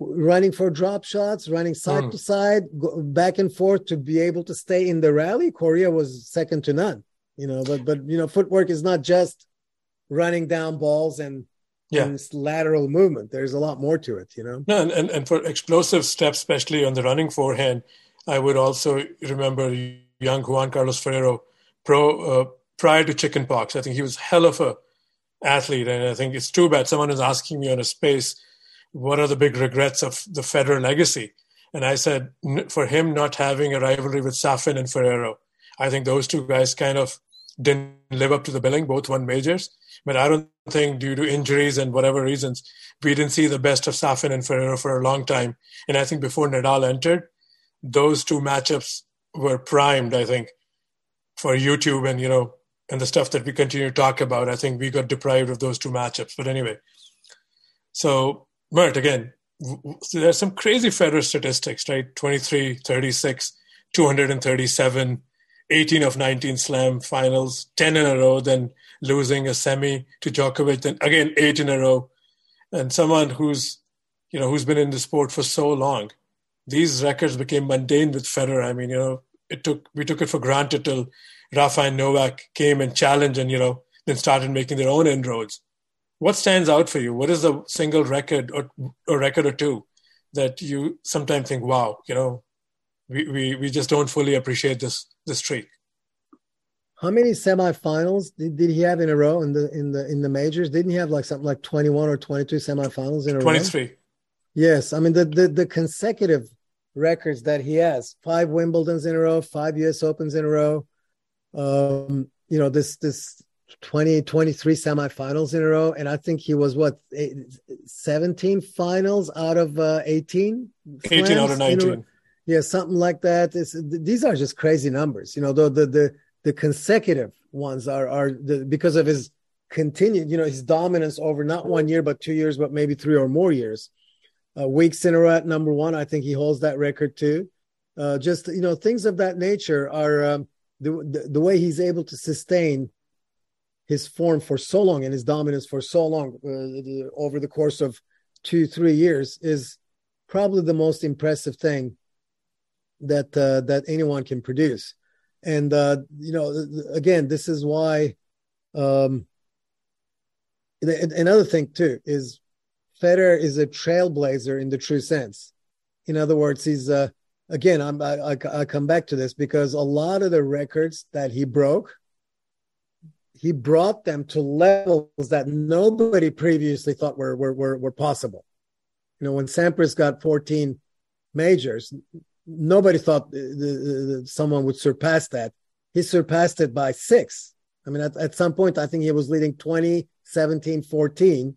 running for drop shots, running side mm. to side, back and forth to be able to stay in the rally. Coria was second to none, you know. But but you know, footwork is not just running down balls and yeah. and lateral movement. There's a lot more to it, you know. No, and, and, and for explosive steps, especially on the running forehand, I would also remember young Juan Carlos Ferrero pro uh, prior to chickenpox. I think he was hell of a athlete, and I think it's too bad someone is asking me on a space, what are the big regrets of the Federer legacy? And I said, for him not having a rivalry with Safin and Ferrero, I think those two guys kind of didn't live up to the billing. Both won majors, but I don't think due to injuries and whatever reasons, we didn't see the best of Safin and Ferrero for a long time. And I think before Nadal entered, those two matchups were primed, I think, for YouTube and, you know, and the stuff that we continue to talk about. I think we got deprived of those two matchups. But anyway, so Mert, again, there's some crazy Federer statistics, right? 23, 36, 237, 18 of 19 slam finals, 10 in a row, then losing a semi to Djokovic, then again eight in a row, and someone who's you know who's been in the sport for so long. These records became mundane with Federer. I mean, you know, it took we took it for granted till Rafa and Novak came and challenged, and you know, then started making their own inroads. What stands out for you? What is the single record or, or record or two that you sometimes think, wow, you know, we, we, we just don't fully appreciate this this streak? how many semifinals did, did he have in a row in the in the in the majors? Didn't he have like something like 21 or 22 semifinals in a 23. row? 23. Yes, I mean the, the the consecutive records that he has: five Wimbledon's in a row, five U.S. Opens in a row. Um, you know this this 20 23 semifinals in a row, and I think he was what eight, 17 finals out of uh, 18. 18 out of 19. Yeah, something like that. It's, these are just crazy numbers. You know, the the the the consecutive ones are are the, because of his continued, you know, his dominance over not one year but two years, but maybe three or more years. Uh, weeks in a row at number one, I think he holds that record too. Uh, just you know, things of that nature are um, the, the, way he's able to sustain his form for so long and his dominance for so long uh, over the course of two three years is probably the most impressive thing that uh, that anyone can produce And uh, you know, again, this is why. Um, another thing too is Federer is a trailblazer in the true sense. In other words, he's uh, again, I'm, I, I come back to this because a lot of the records that he broke, he brought them to levels that nobody previously thought were were were, were possible. You know, when Sampras got 14 majors, nobody thought the, the, someone would surpass that. He surpassed it by six. I mean, at, at some point, I think he was leading 20, 17, 14.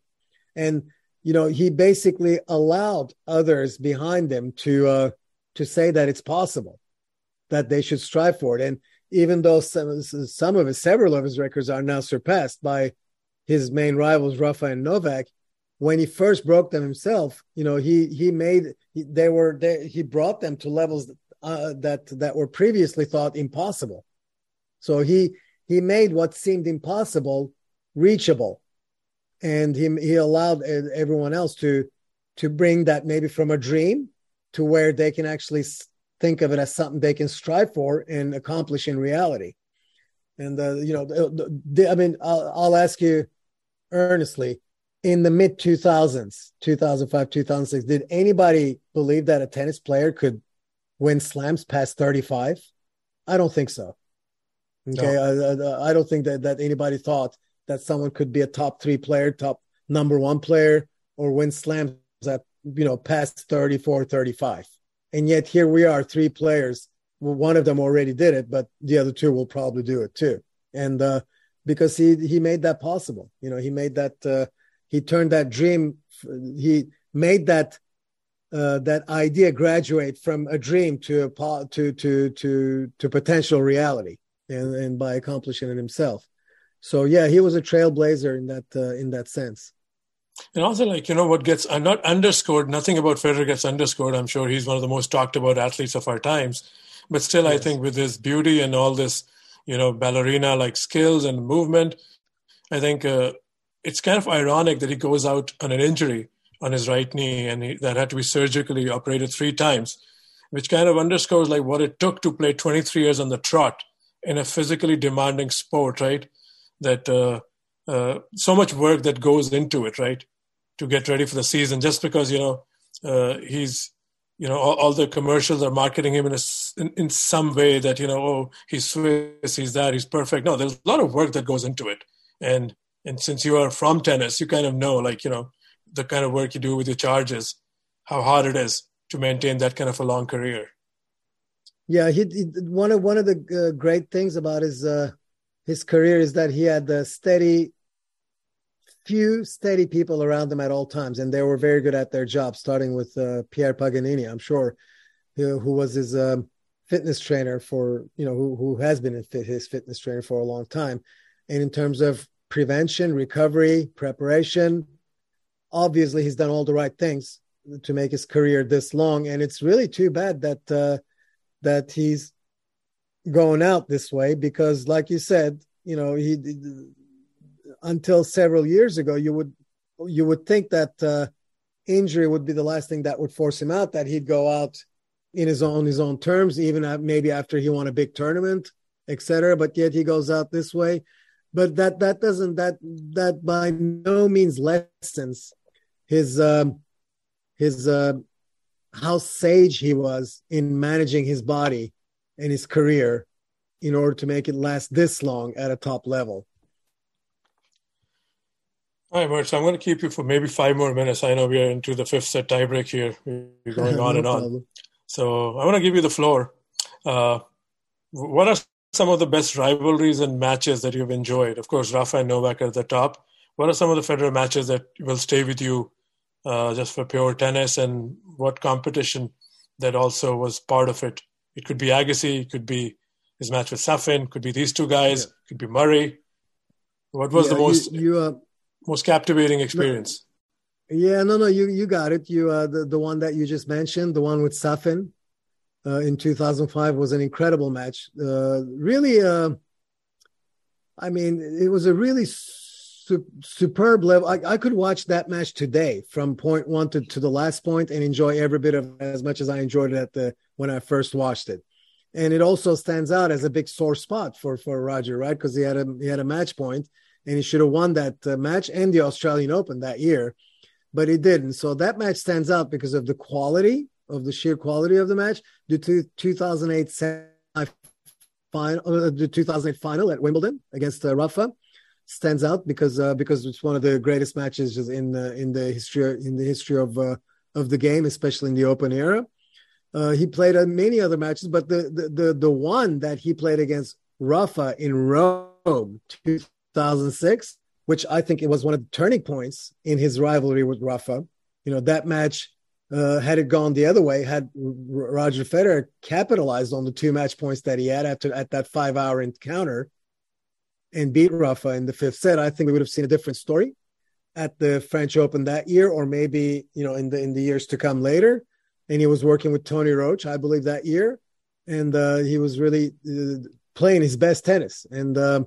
And, you know, he basically allowed others behind him to, uh, to say that it's possible, that they should strive for it. And even though some, some of his, several of his records are now surpassed by his main rivals, Rafa and Novak, when he first broke them himself, you know, he he made they were they, he brought them to levels uh, that that were previously thought impossible. So he he made what seemed impossible reachable, and he he allowed everyone else to to bring that maybe from a dream to where they can actually think of it as something they can strive for and accomplish in reality. And uh, you know, the, the, I mean, I'll, I'll ask you earnestly in the mid 2000s 2005 2006 did anybody believe that a tennis player could win slams past 35 i don't think so okay no. I, I, don't think that, that anybody thought that someone could be a top three player top number one player or win slams at you know past 34 35 and yet here we are three players. Well, one of them already did it but the other two will probably do it too. And uh because he he made that possible. You know he made that uh he turned that dream he made that uh, that idea graduate from a dream to a to to to to potential reality and and by accomplishing it himself. So yeah he was a trailblazer in that uh, in that sense and also like you know what gets uh, not underscored nothing about federer gets underscored i'm sure he's one of the most talked about athletes of our times but still yes. i think with his beauty and all this you know ballerina like skills and movement i think uh, it's kind of ironic that he goes out on an injury on his right knee and he, that had to be surgically operated three times, which kind of underscores like what it took to play 23 years on the trot in a physically demanding sport, right? That uh, uh, so much work that goes into it, right? To get ready for the season, just because you know uh, he's, you know, all, all, the commercials are marketing him in a in, in some way that you know, oh, he's Swiss, he's that, he's perfect. No, there's a lot of work that goes into it, and and since you are from tennis you kind of know like you know the kind of work you do with your charges how hard it is to maintain that kind of a long career yeah he, he one of one of the uh, great things about his uh, his career is that he had the steady few steady people around him at all times and they were very good at their job starting with uh, pierre paganini i'm sure who, who was his um, fitness trainer for you know who, who has been his fitness trainer for a long time and in terms of prevention, recovery, preparation. Obviously, he's done all the right things to make his career this long, and it's really too bad that uh, that he's going out this way because, like you said, you know, he until several years ago, you would you would think that uh, injury would be the last thing that would force him out. That he'd go out in his own his own terms, even maybe after he won a big tournament, etc. But yet he goes out this way but that that doesn't that that by no means lessens his um, his uh, how sage he was in managing his body and his career in order to make it last this long at a top level. All right, Mert. So I'm going to keep you for maybe five more minutes. I know we are into the fifth set tiebreak here. We're going on no and problem. on. So I want to give you the floor. Uh, what are some of the best rivalries and matches that you've enjoyed? Of course, Rafa and Novak are at the top. What are some of the Federer matches that will stay with you uh, just for pure tennis, and what competition that also was part of it? It could be Agassi, it could be his match with Safin, could be these two guys, yeah. could be Murray. What was yeah, the most you, you, uh, most captivating experience? No, yeah, no, no, you you got it. You uh, the the one that you just mentioned, the one with Safin uh, in 2005 was an incredible match. Uh, really, uh, I mean, it was a really su- superb level. I, I, could watch that match today from point one to, to the last point and enjoy every bit of as much as I enjoyed it at the when I first watched it. and it also stands out as a big sore spot for for Roger, right? Because he had a he had a match point, and he should have won that uh, match and the Australian Open that year, but he didn't. So that match stands out because of the quality of the sheer quality of the match. The two, 2008 final, uh, the 2008 final at Wimbledon against uh, Rafa stands out because uh, because it's one of the greatest matches in uh, in the history in the history of uh, of the game, especially in the Open era. Uh, he played many other matches, but the, the, the the one that he played against Rafa in Rome, 2006, which I think it was one of the turning points in his rivalry with Rafa. You know that match. Uh, had it gone the other way, had Roger Federer capitalized on the two match points that he had after at that five hour encounter and beat Rafa in the fifth set, I think we would have seen a different story at the French Open that year, or maybe you know in the in the years to come later and he was working with Tony Roche, I believe, that year, and uh, he was really uh, playing his best tennis, and uh,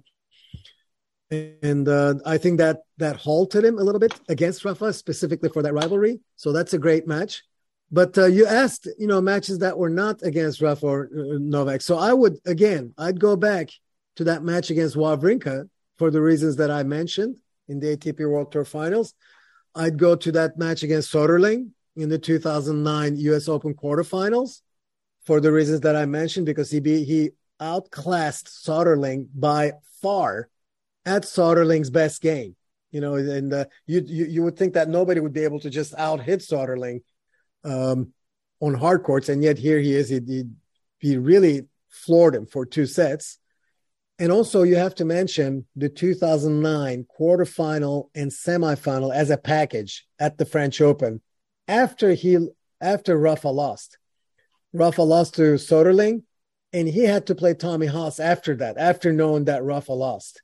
and I think that that halted him a little bit against Rafa, specifically for that rivalry. So that's a great match. But uh, you asked, you know, matches that were not against Rafa or uh, Novak. So I would again, I'd go back to that match against Wawrinka for the reasons that I mentioned in the ATP World Tour Finals. I'd go to that match against Soderling in the 2009 U.S. Open quarterfinals for the reasons that I mentioned, because he he outclassed Soderling by far at Soderling's best game. You know, and uh, you, you, you would think that nobody would be able to just out hit Soderling um, on hard courts, and yet here he is. He, he he really floored him for two sets. And also, you have to mention the 2009 quarterfinal and semifinal as a package at the French Open after he after Rafa lost. Rafa lost to Soderling, and he had to play Tommy Haas after that, after knowing that Rafa lost.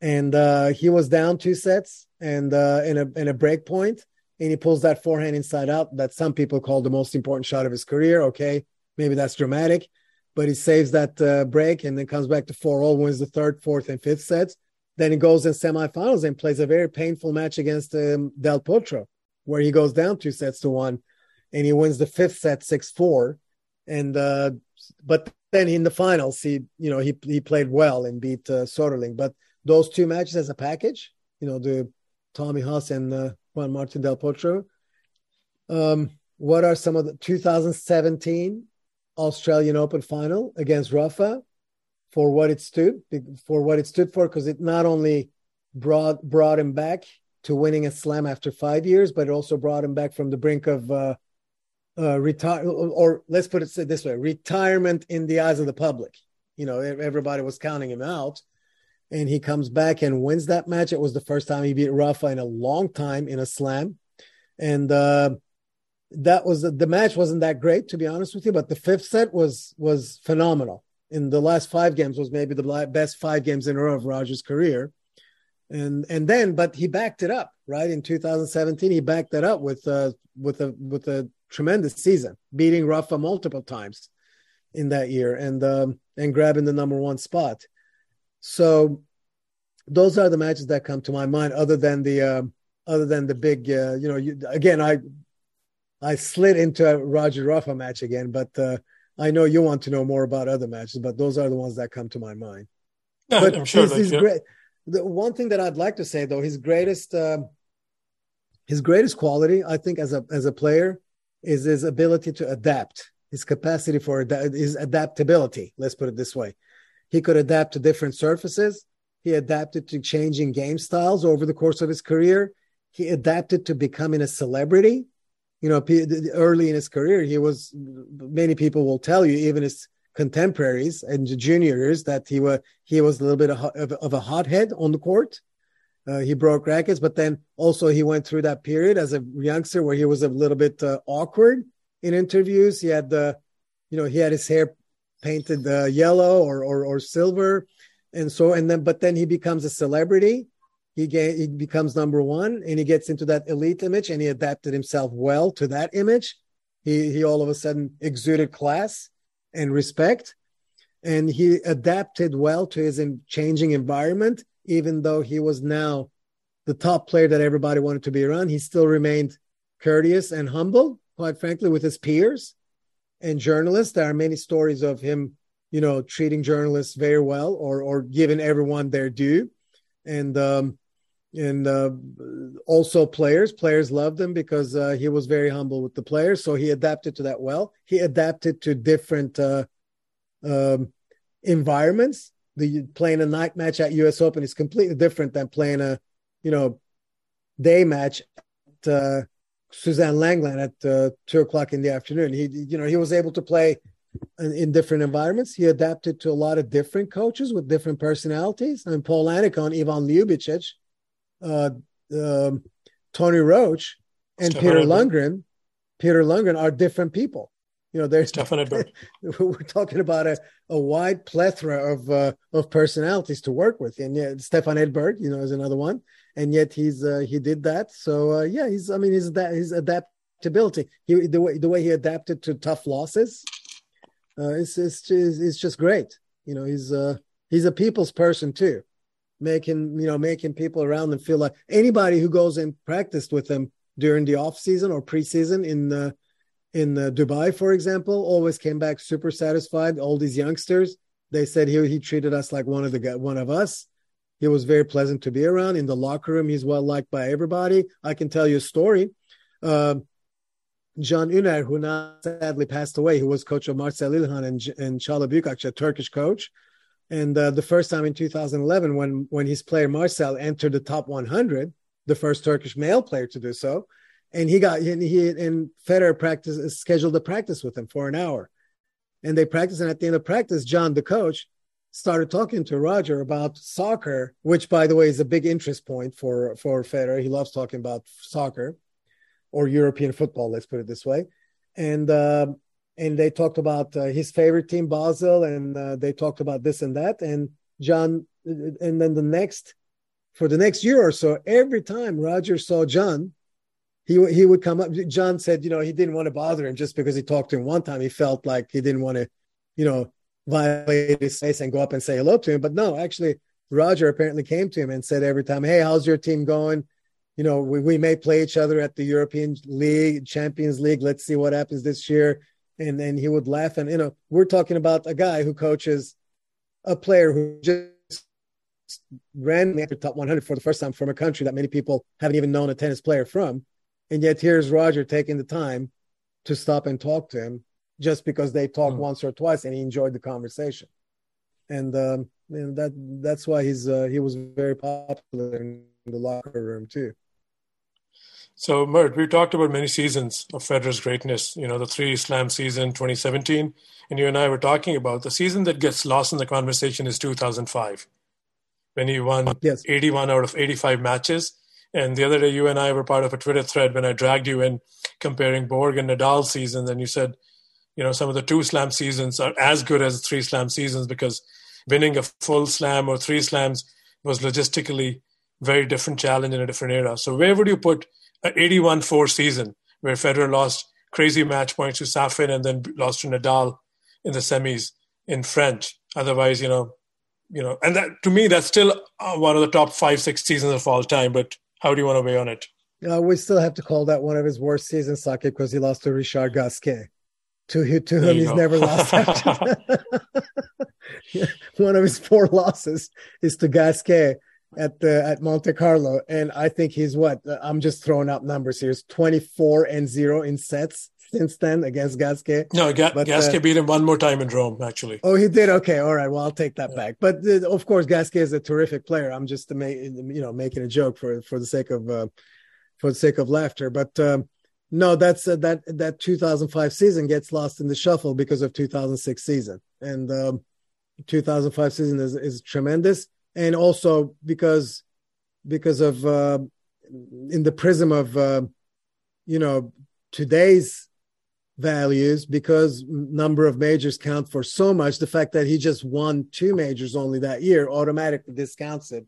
And uh, he was down two sets and uh, in a in a break point, and he pulls that forehand inside out that some people call the most important shot of his career. Okay, maybe that's dramatic, but he saves that uh, break and then comes back to four all, wins the third, fourth, and fifth sets. Then he goes in semifinals and plays a very painful match against um, Del Potro where he goes down two sets to one and he wins the fifth set six four. And uh, but then in the finals, he you know he he played well and beat uh, Soderling. But those two matches as a package, you know, the Tommy Haas and uh, Juan Martin Del Potro. Um, what are some of the 2017 Australian Open final against Rafa for what it stood for what it stood for because it not only brought brought him back to winning a slam after five years, but it also brought him back from the brink of uh, uh, retire, or let's put it this way: retirement in the eyes of the public. You know, everybody was counting him out, and he comes back and wins that match. It was the first time he beat Rafa in a long time in a slam, and uh, that was the match wasn't that great to be honest with you. But the fifth set was was phenomenal. In the last five games was maybe the best five games in a row of Roger's career and and then but he backed it up right? In 2017 he backed that up with uh with a with a tremendous season beating rafa multiple times in that year and um and grabbing the number one spot. So those are the matches that come to my mind other than the uh, other than the big uh, you know you, again i i slid into a roger rafa match again but uh i know you want to know more about other matches but those are the ones that come to my mind. Yeah, but I'm sure he's, he's great the one thing that I'd like to say though, his greatest uh, his greatest quality, I think, as a as a player, is his ability to adapt, his capacity for his adaptability. Let's put it this way: he could adapt to different surfaces. He adapted to changing game styles over the course of his career. He adapted to becoming a celebrity. You know, early in his career, he was. Many people will tell you, even his contemporaries and juniors that he was he was a little bit of, of a hothead on the court. Uh, he broke rackets, but then also he went through that period as a youngster where he was a little bit uh, awkward in interviews. He had the, you know, he had his hair painted uh, yellow or, or or silver, and so and then but then he becomes a celebrity. He get, he becomes number one, and he gets into that elite image, and he adapted himself well to that image. He he all of a sudden exuded class and respect. And he adapted well to his changing environment, even though he was now the top player that everybody wanted to be around. He still remained courteous and humble, quite frankly, with his peers and journalists. There are many stories of him you know, treating journalists very well or or giving everyone their due, and um, and uh, also players. Players loved him because uh, he was very humble with the players, so he adapted to that well. He adapted to different uh, um, environments. The playing a night match at U.S. Open is completely different than playing a, you know, day match at uh, Suzanne Lenglen at uh, two o'clock in the afternoon. He, you know, he was able to play in, in, different environments. He adapted to a lot of different coaches with different personalities. Mean, Paul Annacone, Ivan Ljubicic, uh, um, Tony Roche and Stefan Peter Edberg. Lundgren. Peter Lundgren are different people. You know, there's Stefan Edberg. We're talking about a, a wide plethora of uh, of personalities to work with, and yeah, Stefan Edberg, you know, is another one and yet he's uh, he did that. So uh, yeah, he's I mean his his adaptability, he the way the way he adapted to tough losses, uh, it's it's it's just great. You know, he's uh he's a people's person too, making you know making people around them feel like anybody who goes and practiced with them during the off season or preseason in the in the Dubai, for example, always came back super satisfied. All these youngsters, they said he he treated us like one of the one of us he was very pleasant to be around. In the locker room, he's well liked by everybody. I can tell you a story. Uh, Can Üner, who now sadly passed away, who was coach of Marcel Ilhan and, and Çağla Turkish coach. And uh, the first time in 2011, when when his player Marcel entered the top 100, the first Turkish male player to do so, and he got and he and Federer practice scheduled a practice with him for an hour, and they practiced. And at the end of practice, John, the coach, started talking to Roger about soccer, which, by the way, is a big interest point for for Federer. He loves talking about soccer or European football. Let's put it this way. And uh, and they talked about uh, his favorite team, Basel, and uh, they talked about this and that. And John, and then the next for the next year or so, every time Roger saw John, he he would come up. John said, you know, he didn't want to bother him just because he talked to him one time. He felt like he didn't want to, you know, violate his space and go up and say hello to him. But no, actually, Roger apparently came to him and said every time, "Hey, how's your team going? You know, we, we may play each other at the European League, Champions League. Let's see what happens this year." And then he would laugh. And you know, we're talking about a guy who coaches a player who just ran the top 100 for the first time from a country that many people haven't even known a tennis player from. And yet here's Roger taking the time to stop and talk to him just because they talked mm. once or twice and he enjoyed the conversation. And, um, and that that's why he's uh, he was very popular in the locker room too. So, Mert, we talked about many seasons of Federer's greatness. You know, the three Slam season, 2017, and you and I were talking about the season that gets lost in the conversation is 2005, when he won yes. 81 out of 85 matches. And the other day, you and I were part of a Twitter thread when I dragged you in comparing Borg and Nadal's seasons, and you said you know some of the two slam seasons are as good as three slam seasons because winning a full slam or three slams was logistically very different challenge in a different era. So where would you put an 81-4 season where Federer lost crazy match points to Safin and then lost to Nadal in the semis in French? Otherwise, you know, you know, and that to me that's still uh, one of the top five six seasons of all time. But how do you want to weigh on it? Uh, we still have to call that one of his worst seasons, Saki, because he lost to Richard Gasquet to to whom he's go. never lost. One of his four losses is to Gasquet at the at Monte Carlo, and I think he's what I'm just throwing out numbers here. It's 24 and zero in sets since then against Gasquet. No, Ga- but, Gasquet uh, beat him one more time in Rome, actually. Oh, he did. Okay, all right. Well, I'll take that yeah. back. But uh, of course, Gasquet is a terrific player. I'm just you know making a joke for for the sake of uh, for the sake of laughter. But um, no, that's uh, that that 2005 season gets lost in the shuffle because of 2006 season, and um, 2005 season is is tremendous, and also because because of uh, in the prism of uh, you know today's values because number of majors count for so much the fact that he just won two majors only that year automatically discounts it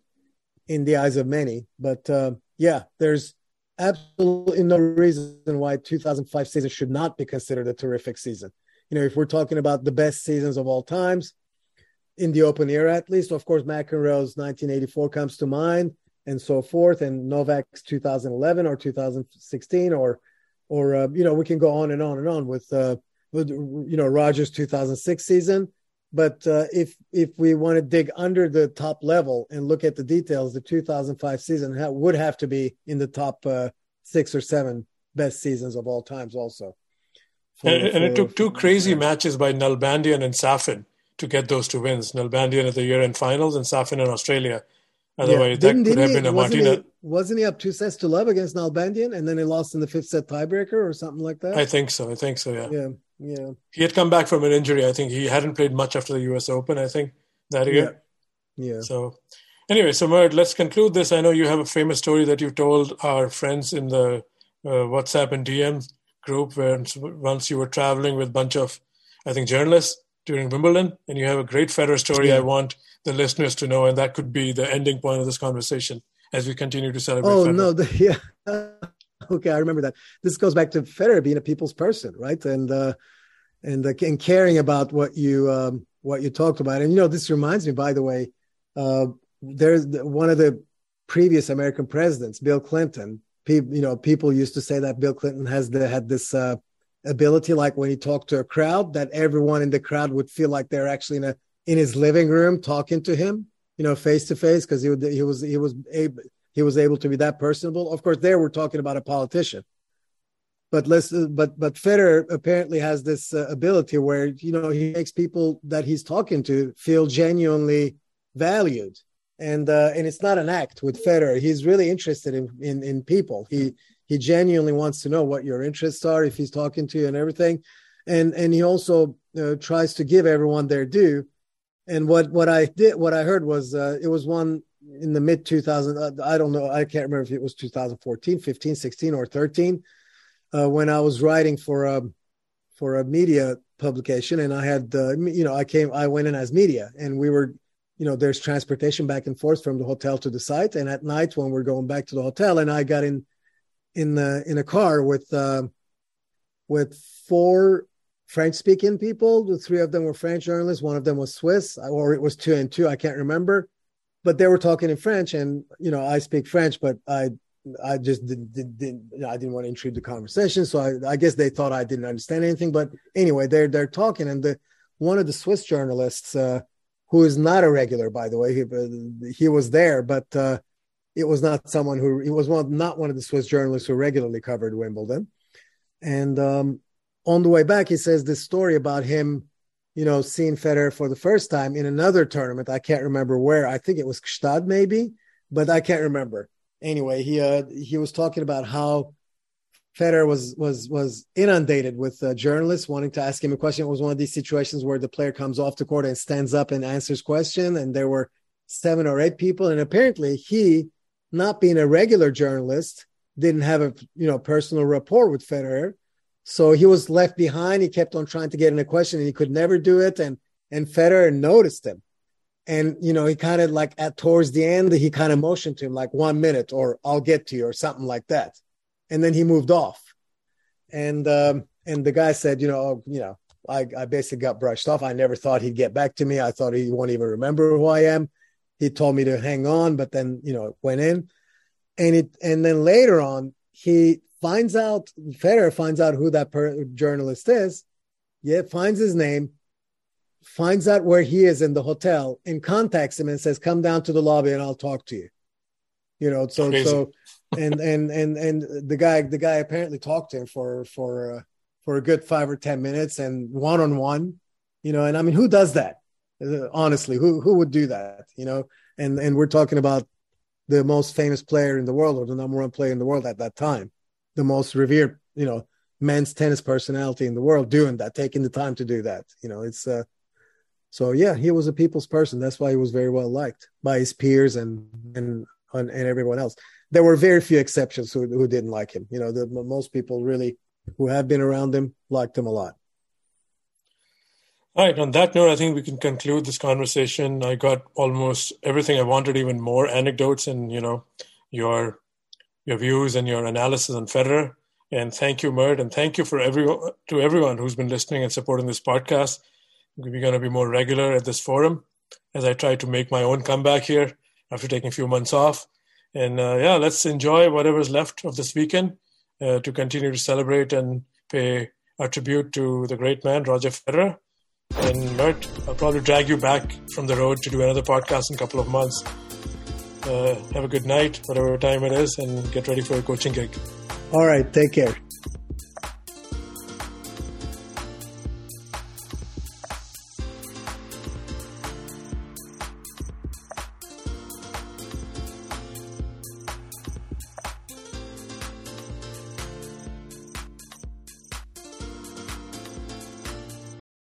in the eyes of many but uh, yeah there's absolutely no reason why 2005 season should not be considered a terrific season. You know, if we're talking about the best seasons of all times in the open era, at least, of course, McEnroe's 1984 comes to mind and so forth, and Novak's 2011 or 2016, or, or, uh, you know, we can go on and on and on with, uh, with, you know, Rogers 2006 season. but uh, if if we want to dig under the top level and look at the details, the 2005 season ha- would have to be in the top uh, six or seven best seasons of all times, also. For, and, and it took two crazy matches by Nalbandian and Safin to get those two wins. Nalbandian at the year-end finals and Safin in Australia. Otherwise, yeah. that could have he, been a wasn't Martina. He, wasn't he up two sets to love against Nalbandian, and then he lost in the fifth set tiebreaker or something like that? I think so. I think so. Yeah. Yeah. Yeah. He had come back from an injury. I think he hadn't played much after the U.S. Open. I think that year. Yeah. yeah. So, anyway, so Mert, let's conclude this. I know you have a famous story that you told our friends in the uh, WhatsApp and DM group, where once you were traveling with a bunch of, I think, journalists during Wimbledon, and you have a great Federer story. Yeah. I want the listeners to know, and that could be the ending point of this conversation as we continue to celebrate. Oh Federer. no, the, yeah. okay, I remember that. This goes back to Federer being a people's person, right? And uh, and uh, and caring about what you um, what you talked about. And you know, this reminds me, by the way, uh, there's one of the previous American presidents, Bill Clinton. People, you know, people used to say that Bill Clinton has the had this uh, ability, like when he talked to a crowd, that everyone in the crowd would feel like they're actually in a in his living room talking to him, you know, face to face, because he would, he was he was able he was able to be that personable. Of course, there we're talking about a politician, but let's but but Federer apparently has this uh, ability where you know he makes people that he's talking to feel genuinely valued, and uh, and it's not an act with Federer. He's really interested in in in people. He he genuinely wants to know what your interests are if he's talking to you and everything, and and he also uh, tries to give everyone their due. And what what I did what I heard was uh, it was one in the mid 2000 i don't know i can't remember if it was 2014 15 16 or 13 uh, when i was writing for a for a media publication and i had uh, you know i came i went in as media and we were you know there's transportation back and forth from the hotel to the site and at night when we're going back to the hotel and i got in in the in a car with uh, with four french speaking people. The three of them were french journalists. One of them was swiss or it was two and two. I can't remember. But they were talking in French, and you know I speak French, but I I just didn't, didn't you know, I didn't want to intrude the conversation, so I, I guess they thought I didn't understand anything. But anyway, they're they're talking, and the one of the Swiss journalists, uh, who is not a regular, by the way, he uh, he was there, but uh, it was not someone who it was one not one of the Swiss journalists who regularly covered Wimbledon. And um, on the way back, he says this story about him you know, seeing Federer for the first time in another tournament. I can't remember where. I think it was Gstaad maybe, but I can't remember. Anyway, he uh, he was talking about how Federer was was was inundated with uh, journalists wanting to ask him a question. It was one of these situations where the player comes off the court and stands up and answers question, and there were seven or eight people, and apparently he, not being a regular journalist, didn't have a you know personal rapport with Federer, so he was left behind. He kept on trying to get in a question and he could never do it. And and Federer noticed him. And you know, he kind of like at towards the end, he kind of motioned to him like one minute or I'll get to you or something like that. And then he moved off. And um, and the guy said, you know, oh, you know, I, I basically got brushed off. I never thought he'd get back to me. I thought he won't even remember who I am. He told me to hang on, but then you know, it went in. And it and then later on, he finds out Federer finds out who that per- journalist is, yeah, finds his name, finds out where he is in the hotel, and contacts him and says, "Come down to the lobby and I'll talk to you." You know, so so, and and and and the guy the guy apparently talked to him for for uh, for a good five or ten minutes and one on one, you know, and I mean, who does that? Uh, honestly, who who would do that? You know, and and we're talking about the most famous player in the world or the number one player in the world at that time the most revered, you know, men's tennis personality in the world doing that, taking the time to do that. You know, it's uh so yeah, he was a people's person. That's why he was very well liked by his peers and and and, everyone else. There were very few exceptions who who didn't like him. You know, the most people really who have been around him liked him a lot. All right. On that note, I think we can conclude this conversation. I got almost everything I wanted, even more anecdotes and you know your your views and your analysis on Federer. And thank you, Mert, and thank you for everyone to everyone who's been listening and supporting this podcast. We're going to be more regular at this forum as I try to make my own comeback here after taking a few months off. And uh, yeah, let's enjoy whatever's left of this weekend uh, to continue to celebrate and pay our tribute to the great man, Roger Federer. And Mert, I'll probably drag you back from the road to do another podcast in a couple of months. Uh, have a good night, whatever time it is, and get ready for your coaching gig. All right. Take care.